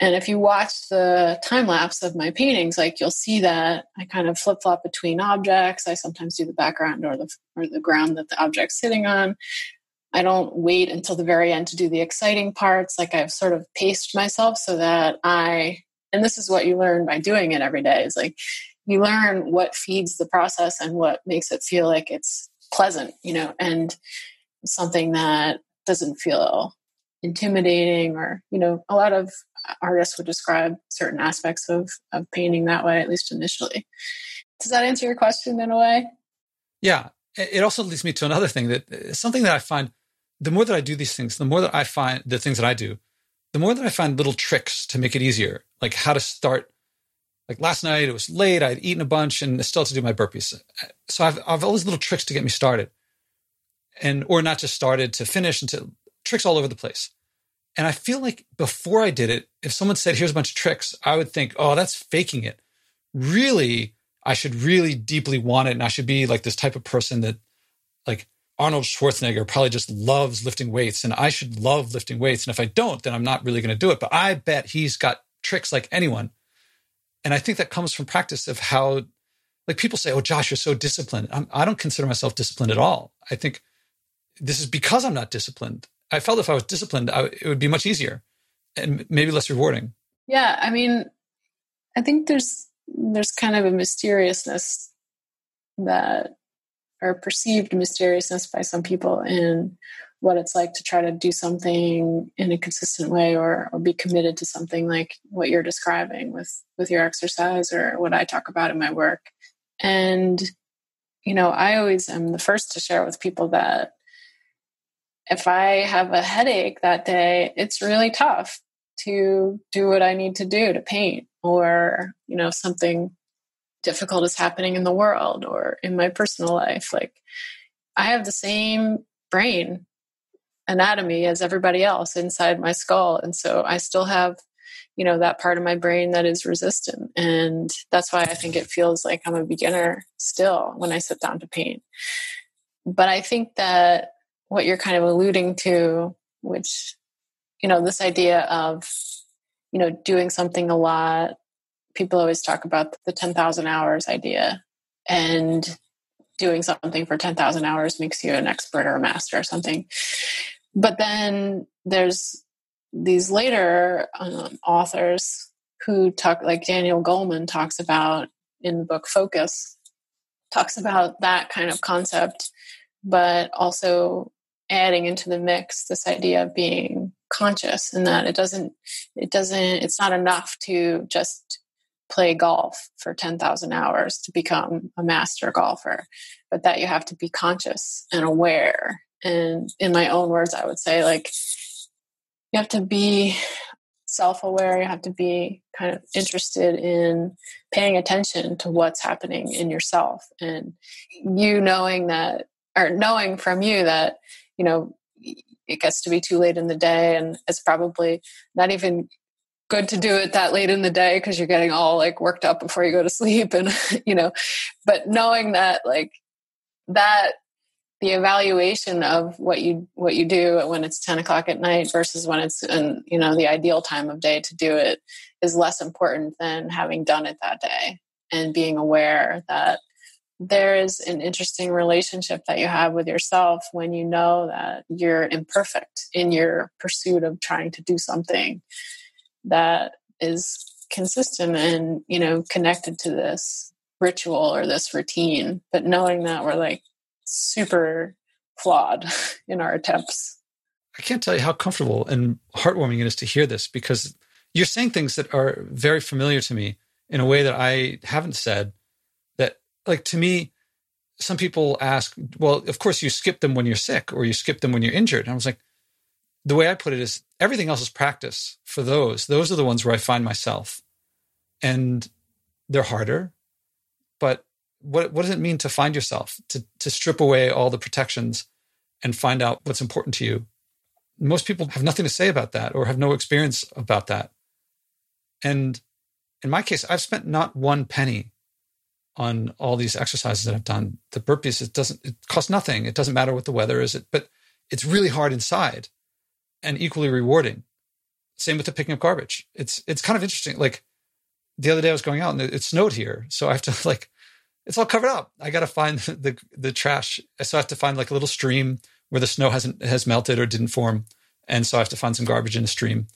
And if you watch the time lapse of my paintings, like you'll see that I kind of flip flop between objects. I sometimes do the background or the or the ground that the object's sitting on. I don't wait until the very end to do the exciting parts. Like I've sort of paced myself so that I, and this is what you learn by doing it every day, is like you learn what feeds the process and what makes it feel like it's pleasant, you know, and something that doesn't feel intimidating or, you know, a lot of artists would describe certain aspects of, of painting that way, at least initially. Does that answer your question in a way? Yeah. It also leads me to another thing that uh, something that I find the more that I do these things, the more that I find the things that I do, the more that I find little tricks to make it easier, like how to start. Like last night, it was late. I'd eaten a bunch and still had to do my burpees. So I've, I've all these little tricks to get me started, and or not just started to finish, and to tricks all over the place. And I feel like before I did it, if someone said, here's a bunch of tricks, I would think, oh, that's faking it. Really, I should really deeply want it. And I should be like this type of person that, like Arnold Schwarzenegger, probably just loves lifting weights. And I should love lifting weights. And if I don't, then I'm not really going to do it. But I bet he's got tricks like anyone. And I think that comes from practice of how, like people say, oh, Josh, you're so disciplined. I'm, I do not consider myself disciplined at all. I think this is because I'm not disciplined. I felt if I was disciplined, I, it would be much easier and maybe less rewarding. Yeah, I mean, I think there's there's kind of a mysteriousness that or perceived mysteriousness by some people in what it's like to try to do something in a consistent way or, or be committed to something like what you're describing with with your exercise or what I talk about in my work. And you know, I always am the first to share with people that if I have a headache that day, it's really tough to do what I need to do to paint or, you know, something difficult is happening in the world or in my personal life. Like I have the same brain anatomy as everybody else inside my skull. And so I still have, you know, that part of my brain that is resistant. And that's why I think it feels like I'm a beginner still when I sit down to paint. But I think that what you're kind of alluding to, which, you know, this idea of, you know, doing something a lot. People always talk about the 10,000 hours idea. And doing something for 10,000 hours makes you an expert or a master or something. But then there's these later um, authors who talk, like Daniel Goleman talks about in the book Focus, talks about that kind of concept, but also adding into the mix this idea of being conscious and that it doesn't it doesn't it's not enough to just play golf for 10,000 hours to become a master golfer but that you have to be conscious and aware. And in my own words i would say like you have to be self-aware. You have to be kind of interested in paying attention to what's happening in yourself. And you knowing that or knowing from you that you know it gets to be too late in the day and it's probably not even good to do it that late in the day because you're getting all like worked up before you go to sleep and you know but knowing that like that the evaluation of what you what you do when it's 10 o'clock at night versus when it's in you know the ideal time of day to do it is less important than having done it that day and being aware that there is an interesting relationship that you have with yourself when you know that you're imperfect in your pursuit of trying to do something that is consistent and you know connected to this ritual or this routine but knowing that we're like super flawed in our attempts. I can't tell you how comfortable and heartwarming it is to hear this because you're saying things that are very familiar to me in a way that i haven't said like to me, some people ask, well, of course you skip them when you're sick or you skip them when you're injured. And I was like, the way I put it is everything else is practice for those. Those are the ones where I find myself. And they're harder. But what what does it mean to find yourself? To to strip away all the protections and find out what's important to you. Most people have nothing to say about that or have no experience about that. And in my case, I've spent not one penny on all these exercises that I've done. The burpees, it doesn't, it costs nothing. It doesn't matter what the weather is, it, but it's really hard inside and equally rewarding. Same with the picking up garbage. It's, it's kind of interesting. Like the other day I was going out and it snowed here. So I have to like, it's all covered up. I got to find the, the trash. So I have to find like a little stream where the snow hasn't, has melted or didn't form. And so I have to find some garbage in the stream.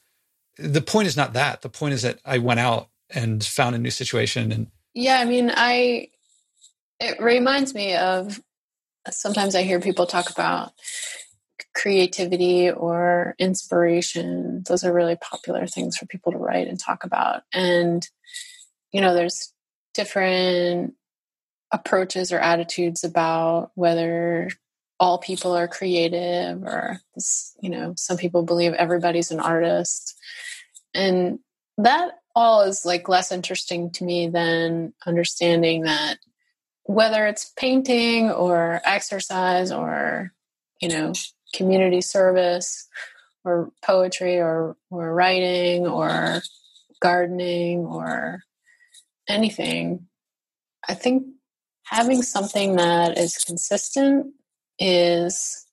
The point is not that. The point is that I went out and found a new situation and yeah, I mean, I it reminds me of sometimes I hear people talk about creativity or inspiration. Those are really popular things for people to write and talk about. And you know, there's different approaches or attitudes about whether all people are creative or you know, some people believe everybody's an artist. And that all is like less interesting to me than understanding that whether it's painting or exercise or you know community service or poetry or or writing or gardening or anything i think having something that is consistent is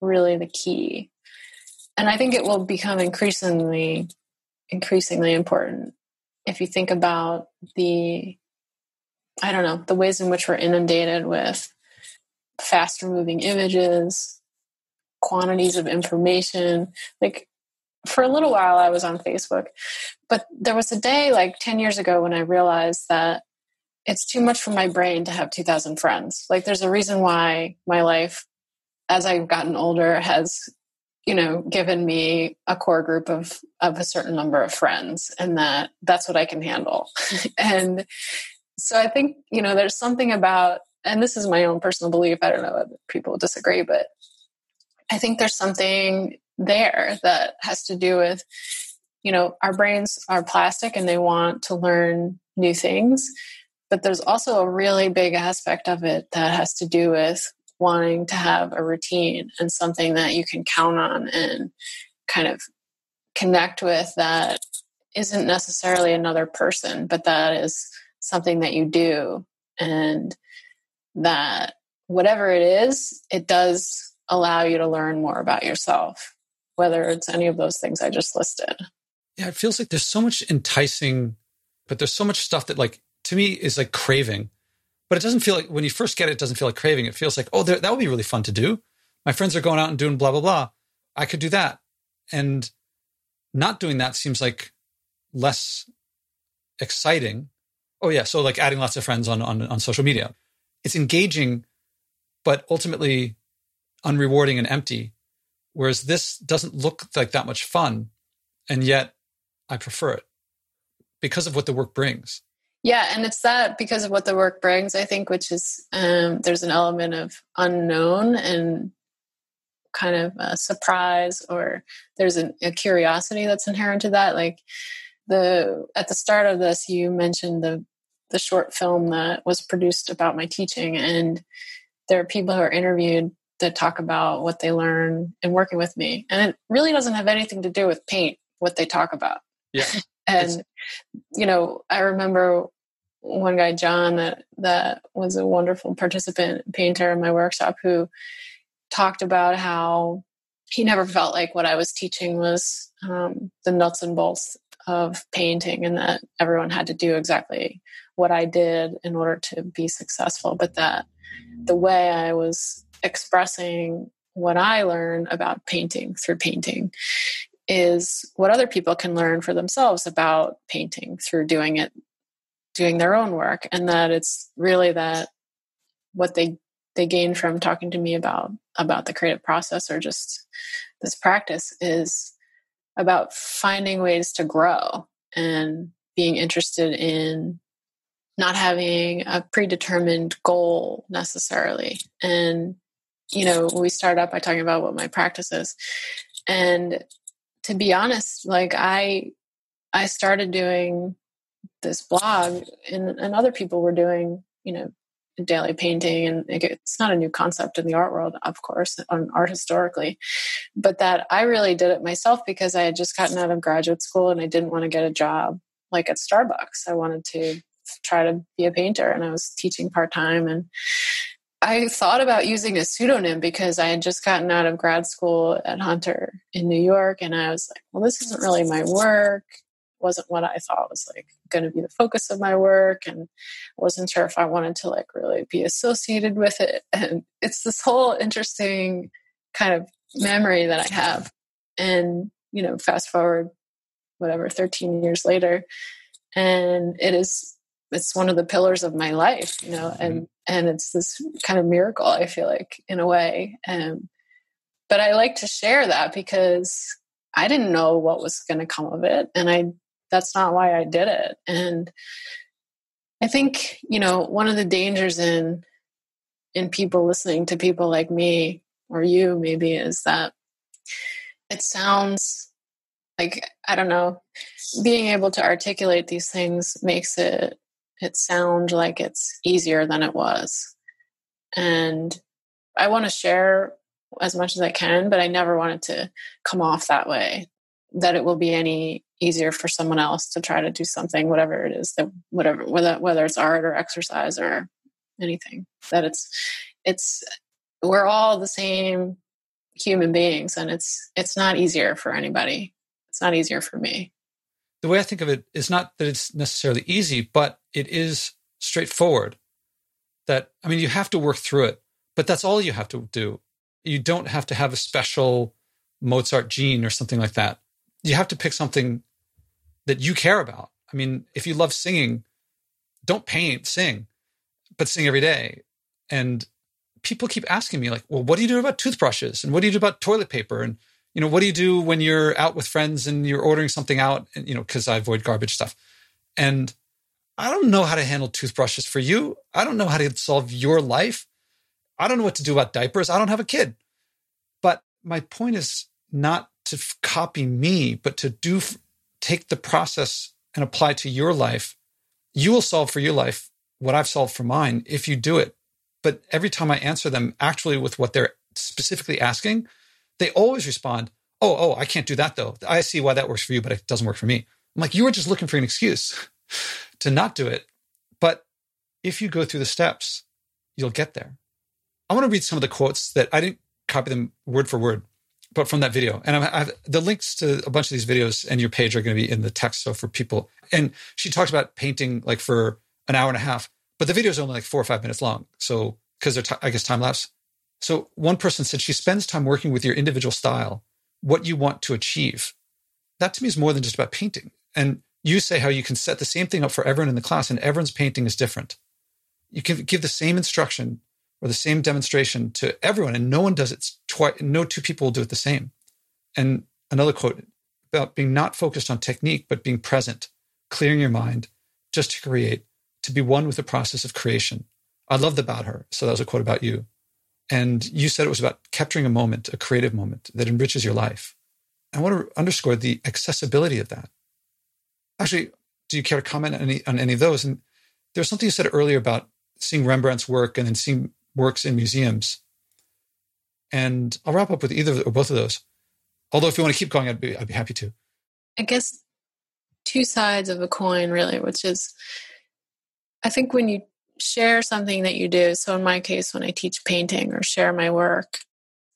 really the key. And i think it will become increasingly increasingly important if you think about the i don't know the ways in which we're inundated with faster moving images quantities of information. Like for a little while i was on facebook but there was a day like 10 years ago when i realized that it's too much for my brain to have 2000 friends. Like there's a reason why my life as i've gotten older has you know given me a core group of of a certain number of friends and that that's what i can handle and so i think you know there's something about and this is my own personal belief i don't know if people disagree but I think there's something there that has to do with, you know, our brains are plastic and they want to learn new things. But there's also a really big aspect of it that has to do with wanting to have a routine and something that you can count on and kind of connect with that isn't necessarily another person, but that is something that you do. And that whatever it is, it does allow you to learn more about yourself, whether it's any of those things I just listed. Yeah, it feels like there's so much enticing, but there's so much stuff that, like, to me is like craving. But it doesn't feel like when you first get it, it doesn't feel like craving. It feels like, oh, that would be really fun to do. My friends are going out and doing blah, blah, blah. I could do that. And not doing that seems like less exciting. Oh, yeah. So, like adding lots of friends on, on, on social media. It's engaging, but ultimately unrewarding and empty. Whereas this doesn't look like that much fun. And yet I prefer it because of what the work brings. Yeah, and it's that because of what the work brings, I think, which is um, there's an element of unknown and kind of a surprise, or there's a, a curiosity that's inherent to that. Like the at the start of this, you mentioned the the short film that was produced about my teaching, and there are people who are interviewed that talk about what they learn in working with me, and it really doesn't have anything to do with paint. What they talk about, yeah. and you know, I remember one guy, John, that that was a wonderful participant painter in my workshop, who talked about how he never felt like what I was teaching was um, the nuts and bolts of painting, and that everyone had to do exactly what I did in order to be successful, but that the way I was expressing what I learned about painting through painting is what other people can learn for themselves about painting through doing it doing their own work and that it's really that what they they gain from talking to me about about the creative process or just this practice is about finding ways to grow and being interested in not having a predetermined goal necessarily. And you know we start up by talking about what my practice is. And to be honest like i i started doing this blog and, and other people were doing you know daily painting and it's not a new concept in the art world of course on art historically but that i really did it myself because i had just gotten out of graduate school and i didn't want to get a job like at starbucks. I wanted to try to be a painter and i was teaching part-time and i thought about using a pseudonym because i had just gotten out of grad school at hunter in new york and i was like well this isn't really my work. Wasn't what I thought was like going to be the focus of my work and wasn't sure if I wanted to like really be associated with it. And it's this whole interesting kind of memory that I have. And, you know, fast forward, whatever, 13 years later, and it is, it's one of the pillars of my life, you know, and, mm-hmm. and it's this kind of miracle, I feel like, in a way. And, but I like to share that because I didn't know what was going to come of it. And I that's not why I did it. And I think, you know, one of the dangers in in people listening to people like me or you maybe is that it sounds like I don't know, being able to articulate these things makes it it sound like it's easier than it was. And I want to share as much as I can, but I never want it to come off that way. That it will be any easier for someone else to try to do something, whatever it is that whatever whether whether it's art or exercise or anything. That it's it's we're all the same human beings and it's it's not easier for anybody. It's not easier for me. The way I think of it is not that it's necessarily easy, but it is straightforward. That I mean you have to work through it, but that's all you have to do. You don't have to have a special Mozart gene or something like that you have to pick something that you care about. I mean, if you love singing, don't paint, sing, but sing every day. And people keep asking me, like, well, what do you do about toothbrushes? And what do you do about toilet paper? And, you know, what do you do when you're out with friends and you're ordering something out? And, you know, because I avoid garbage stuff. And I don't know how to handle toothbrushes for you. I don't know how to solve your life. I don't know what to do about diapers. I don't have a kid. But my point is not to copy me, but to do, take the process and apply to your life. You will solve for your life what I've solved for mine if you do it. But every time I answer them actually with what they're specifically asking, they always respond, Oh, oh, I can't do that though. I see why that works for you, but it doesn't work for me. I'm like, you were just looking for an excuse to not do it. But if you go through the steps, you'll get there. I want to read some of the quotes that I didn't copy them word for word, but from that video. And I have the links to a bunch of these videos and your page are going to be in the text. So for people, and she talks about painting like for an hour and a half, but the video is only like four or five minutes long. So because they're, t- I guess, time lapse. So one person said she spends time working with your individual style, what you want to achieve. That to me is more than just about painting. And you say how you can set the same thing up for everyone in the class and everyone's painting is different. You can give the same instruction or the same demonstration to everyone and no one does it twice. No two people will do it the same. And another quote about being not focused on technique, but being present, clearing your mind just to create, to be one with the process of creation. I loved about her. So that was a quote about you. And you said it was about capturing a moment, a creative moment that enriches your life. I want to underscore the accessibility of that. Actually, do you care to comment on any, on any of those? And there's something you said earlier about seeing Rembrandt's work and then seeing works in museums. And I'll wrap up with either or both of those. Although if you want to keep going, I'd be, I'd be happy to. I guess two sides of a coin, really, which is I think when you share something that you do, so in my case, when I teach painting or share my work,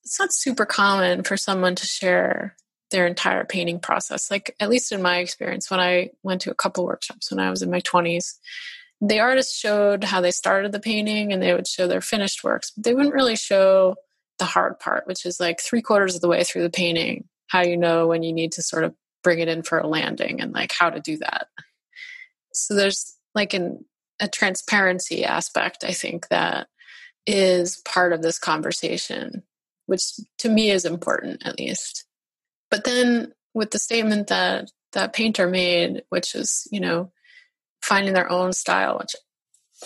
it's not super common for someone to share their entire painting process. Like, at least in my experience, when I went to a couple workshops when I was in my 20s, the artists showed how they started the painting and they would show their finished works, but they wouldn't really show the hard part, which is like three quarters of the way through the painting, how you know when you need to sort of bring it in for a landing and like how to do that. So there's like an, a transparency aspect, I think, that is part of this conversation, which to me is important at least. But then with the statement that that painter made, which is, you know, finding their own style, which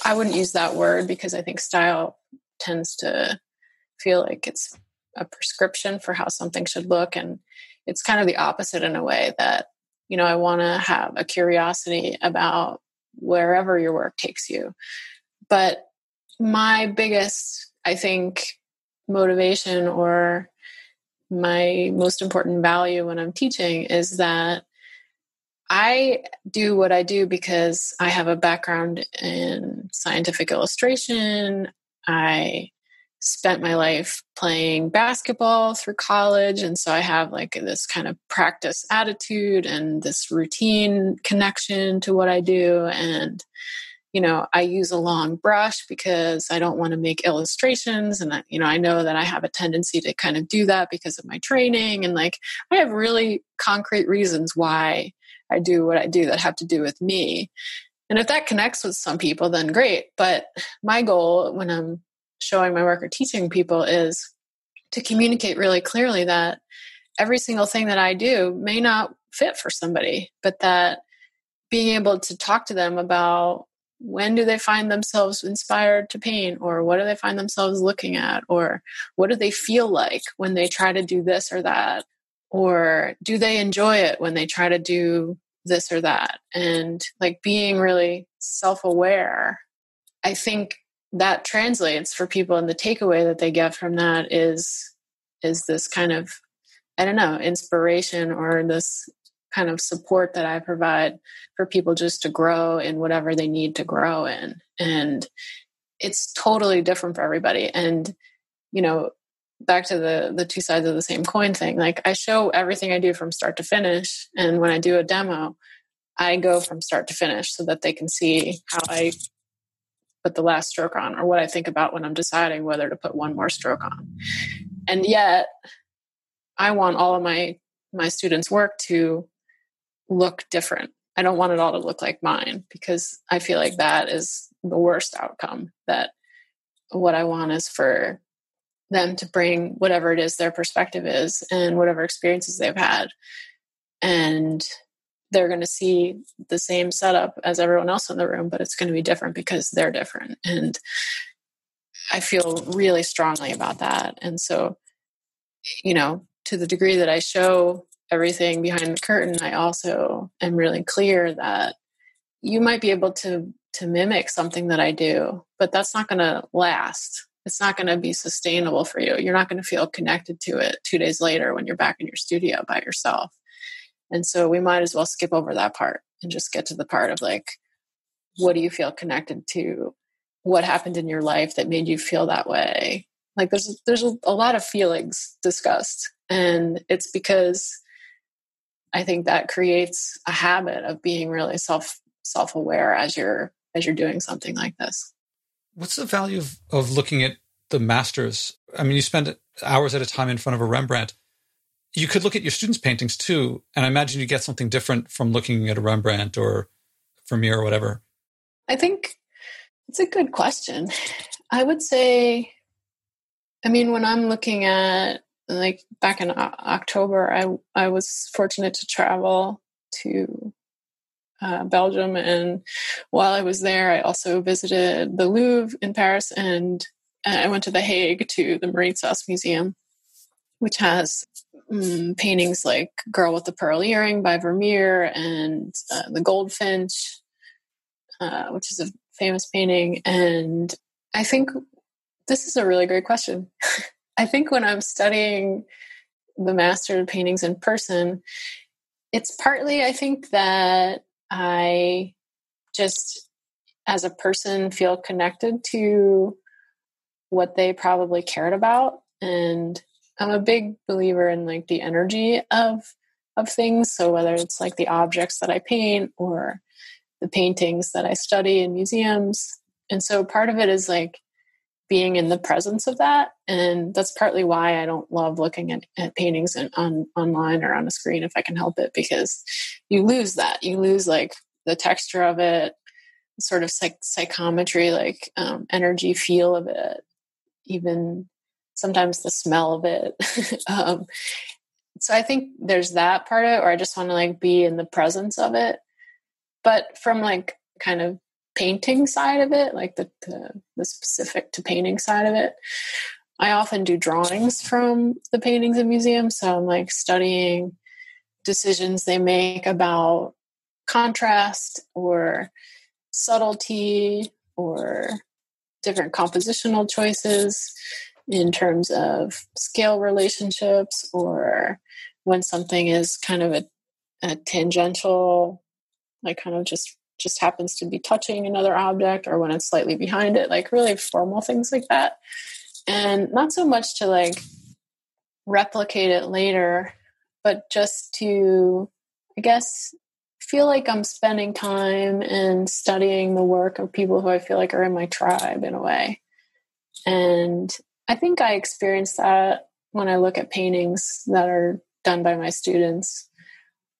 I wouldn't use that word because I think style tends to feel like it's a prescription for how something should look. And it's kind of the opposite in a way that, you know, I want to have a curiosity about wherever your work takes you. But my biggest, I think, motivation or my most important value when I'm teaching is that I do what I do because I have a background in scientific illustration. I spent my life playing basketball through college. And so I have like this kind of practice attitude and this routine connection to what I do. And, you know, I use a long brush because I don't want to make illustrations. And, you know, I know that I have a tendency to kind of do that because of my training. And like, I have really concrete reasons why I do what I do that have to do with me. And if that connects with some people, then great. But my goal when I'm showing my work or teaching people is to communicate really clearly that every single thing that I do may not fit for somebody, but that being able to talk to them about when do they find themselves inspired to paint or what do they find themselves looking at or what do they feel like when they try to do this or that or do they enjoy it when they try to do this or that. And like being really self-aware i think that translates for people and the takeaway that they get from that is is this kind of i don't know inspiration or this kind of support that i provide for people just to grow in whatever they need to grow in. And it's totally different for everybody. And you know back to the the two sides of the same coin thing like i show everything i do from start to finish and when i do a demo i go from start to finish so that they can see how i put the last stroke on or what i think about when i'm deciding whether to put one more stroke on. And yet i want all of my my students work to look different. I don't want it all to look like mine because i feel like that is the worst outcome that what i want is for them to bring whatever it is their perspective is and whatever experiences they've had. And they're going to see the same setup as everyone else in the room, but it's going to be different because they're different. And I feel really strongly about that. And so you know, to the degree that I show everything behind the curtain, I also am really clear that you might be able to to mimic something that I do, but that's not going to last. It's not going to be sustainable for you. You're not going to feel connected to it 2 days later when you're back in your studio by yourself. And so we might as well skip over that part and just get to the part of like what do you feel connected to? What happened in your life that made you feel that way? Like there's there's a lot of feelings discussed and it's because I think that creates a habit of being really self self aware as you're as you're doing something like this. What's the value of, of looking at the masters? I mean, you spend hours at a time in front of a Rembrandt. You could look at your students' paintings too, and I imagine you get something different from looking at a Rembrandt or Vermeer or whatever. I think it's a good question. I would say, I mean, when I'm looking at like back in October, I I was fortunate to travel to uh, Belgium, and while I was there, I also visited the Louvre in Paris, and I went to the Hague to the Mauritshuis Museum, which has um, paintings like "Girl with the Pearl Earring" by Vermeer and uh, "The Goldfinch," uh, which is a famous painting. And I think this is a really great question. I think when I'm studying the master paintings in person, it's partly, I think, that I just, as a person, feel connected to what they probably cared about. And I'm a big believer in like the energy of of things. So whether it's like the objects that I paint or the paintings that I study in museums. And so part of it is like being in the presence of that. And that's partly why I don't love looking at, at paintings in, on online or on a screen if I can help it, because you lose that. You lose like the texture of it, sort of psych- psychometry, like um, energy feel of it, even sometimes the smell of it. um, so I think there's that part of it, or I just want to like be in the presence of it but from like kind of painting side of it, like the, the, the specific to painting side of it, I often do drawings from the paintings in museums. So I'm like studying decisions they make about contrast or subtlety or different compositional choices in terms of scale relationships or when something is kind of a, a tangential like kind of just just happens to be touching another object or when it's slightly behind it like really formal things like that. And not so much to like replicate it later but just to i guess feel like i'm spending time and studying the work of people who i feel like are in my tribe in a way. And i think i experience that when i look at paintings that are done by my students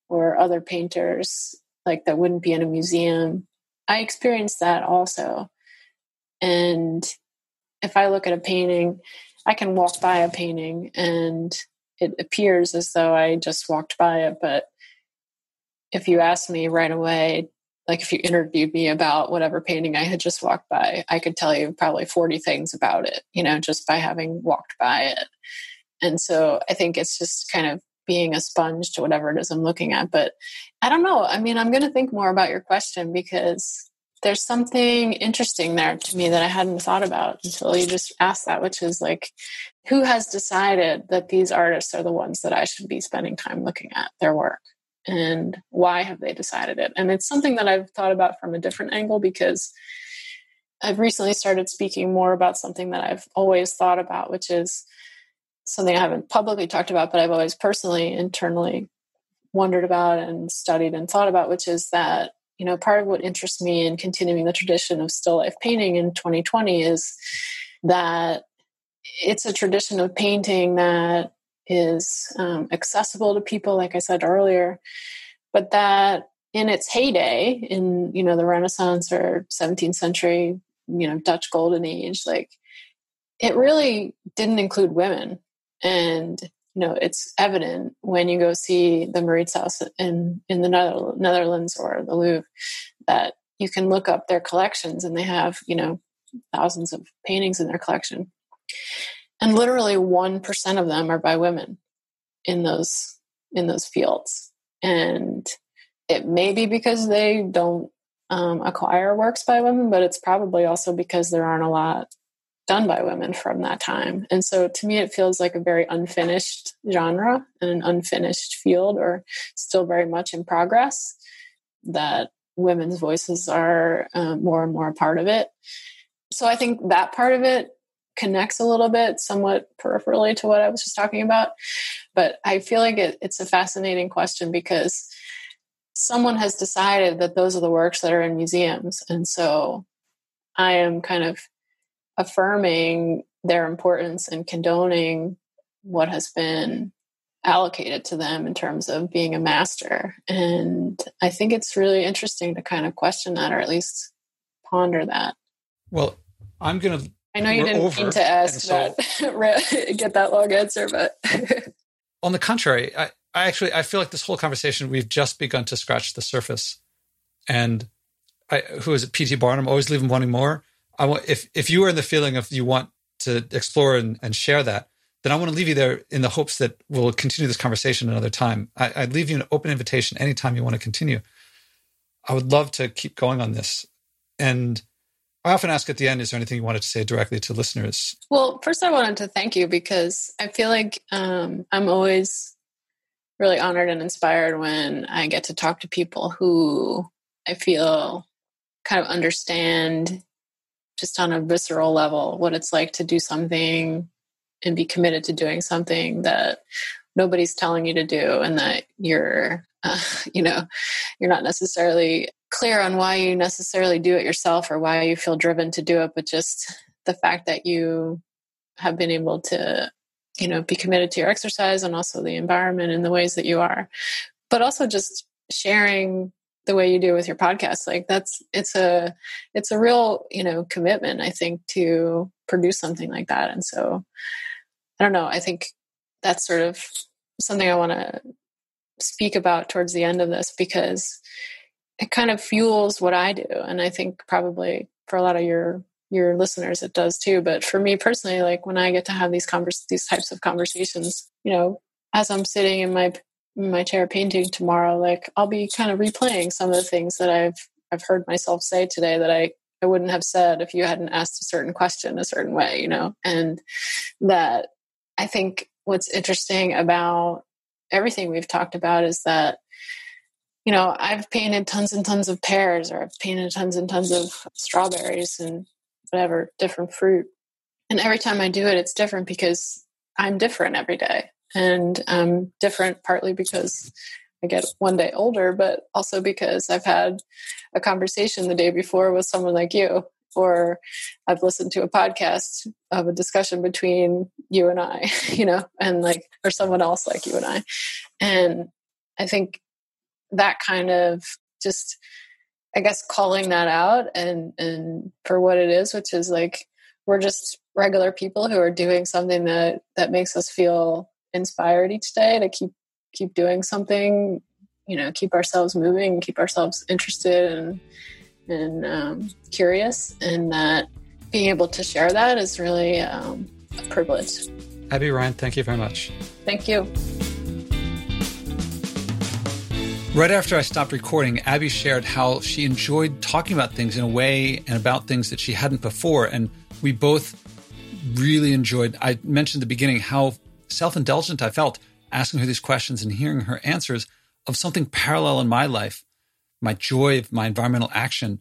or other painters like that wouldn't be in a museum. I experienced that also. And if I look at a painting, I can walk by a painting and it appears as though I just walked by it. But if you ask me right away, like if you interviewed me about whatever painting I had just walked by, I could tell you probably 40 things about it, you know, just by having walked by it. And so I think it's just kind of being a sponge to whatever it is I'm looking at. But I don't know. I mean, I'm going to think more about your question because there's something interesting there to me that I hadn't thought about until you just asked that, which is like, who has decided that these artists are the ones that I should be spending time looking at their work? And why have they decided it? And it's something that I've thought about from a different angle because I've recently started speaking more about something that I've always thought about, which is something I haven't publicly talked about, but I've always personally, internally wondered about and studied and thought about, which is that, you know, part of what interests me in continuing the tradition of still life painting in 2020 is that it's a tradition of painting that is um, accessible to people, like I said earlier, but that in its heyday, in you know the Renaissance or 17th century, you know Dutch Golden Age, like it really didn't include women and you know it's evident when you go see the Mauritshuis in in the Netherlands or the Louvre that you can look up their collections and they have you know thousands of paintings in their collection. And literally 1% of them are by women in those in those fields. And it may be because they don't um, acquire works by women but it's probably also because there aren't a lot done by women from that time and so to me it feels like a very unfinished genre and an unfinished field or still very much in progress that women's voices are um, more and more a part of it so i think that part of it connects a little bit, somewhat peripherally to what I was just talking about. But I feel like it, it's a fascinating question because someone has decided that those are the works that are in museums. And so I am kind of affirming their importance and condoning what has been allocated to them in terms of being a master. And I think it's really interesting to kind of question that or at least ponder that. Well, I'm going to I know you didn't mean to ask so, that, get that long answer, but on the contrary, I, I actually I feel like this whole conversation we've just begun to scratch the surface. And I, who is it? PT Barnum always leaving wanting more. I want if if you are in the feeling of you want to explore and, and share that, then I want to leave you there in the hopes that we'll continue this conversation another time. I, I'd leave you an open invitation anytime you want to continue. I would love to keep going on this. And I often ask at the end, is there anything you wanted to say directly to listeners? Well, first, I wanted to thank you because I feel like um, I'm always really honored and inspired when I get to talk to people who I feel kind of understand just on a visceral level what it's like to do something and be committed to doing something that nobody's telling you to do and that you're uh, you know you're not necessarily clear on why you necessarily do it yourself or why you feel driven to do it, but just the fact that you have been able to, you know, be committed to your exercise and also the environment and the ways that you are, but also just sharing the way you do with your podcast like that's it's a it's a real you know commitment i think to produce something like that and so i don't know i think that's sort of something i want to speak about towards the end of this because it kind of fuels what I do. And I think probably for a lot of your your listeners it does too. But for me personally, like when I get to have these convers these types of conversations, you know, as I'm sitting in my my chair painting tomorrow, like I'll be kind of replaying some of the things that I've I've heard myself say today that I I wouldn't have said if you hadn't asked a certain question a certain way, you know, and that I think what's interesting about everything we've talked about is that you know, I've painted tons and tons of pears or I've painted tons and tons of strawberries and whatever, different fruit. And every time I do it, it's different because I'm different every day. And I'm different partly because I get one day older, but also because I've had a conversation the day before with someone like you, or I've listened to a podcast of a discussion between you and I, you know, and like, or someone else like you and I. And I think that kind of just I guess calling that out and and for what it is, which is like we're just regular people who are doing something that that makes us feel inspired each day to keep keep doing something, you know, keep ourselves moving, keep ourselves interested and and um, curious, and that being able to share that is really um, a privilege. Abby Ryan, thank you very much. Thank you. Right after I stopped recording, Abby shared how she enjoyed talking about things in a way and about things that she hadn't before. And we both really enjoyed. I mentioned at the beginning how self indulgent I felt asking her these questions and hearing her answers of something parallel in my life, my joy of my environmental action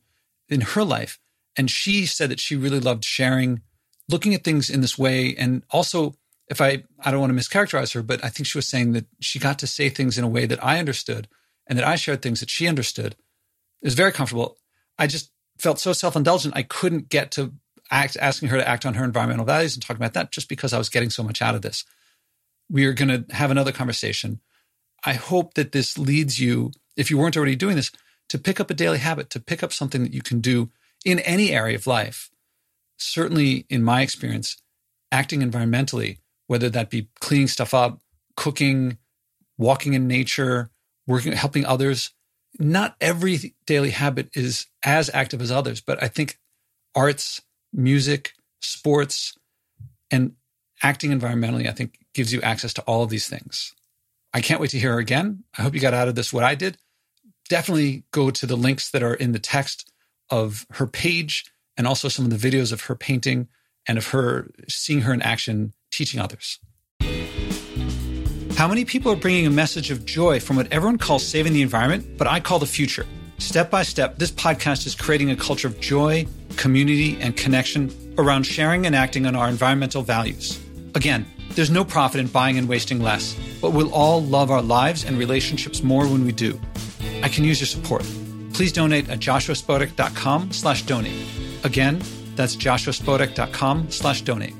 in her life. And she said that she really loved sharing, looking at things in this way. And also, if I, I don't want to mischaracterize her, but I think she was saying that she got to say things in a way that I understood and that I shared things that she understood. It was very comfortable. I just felt so self indulgent. I couldn't get to act, asking her to act on her environmental values and talking about that just because I was getting so much out of this. We are going to have another conversation. I hope that this leads you, if you weren't already doing this, to pick up a daily habit, to pick up something that you can do in any area of life. Certainly, in my experience, acting environmentally, whether that be cleaning stuff up, cooking, walking in nature, working, helping others. Not every daily habit is as active as others, but I think arts, music, sports, and acting environmentally, I think, gives you access to all of these things. I can't wait to hear her again. I hope you got out of this what I did. Definitely go to the links that are in the text of her page and also some of the videos of her painting and of her seeing her in action teaching others. How many people are bringing a message of joy from what everyone calls saving the environment, but I call the future? Step by step, this podcast is creating a culture of joy, community, and connection around sharing and acting on our environmental values. Again, there's no profit in buying and wasting less, but we'll all love our lives and relationships more when we do. I can use your support. Please donate at joshuaspodek.com slash donate. Again, that's joshuaspodek.com slash donate.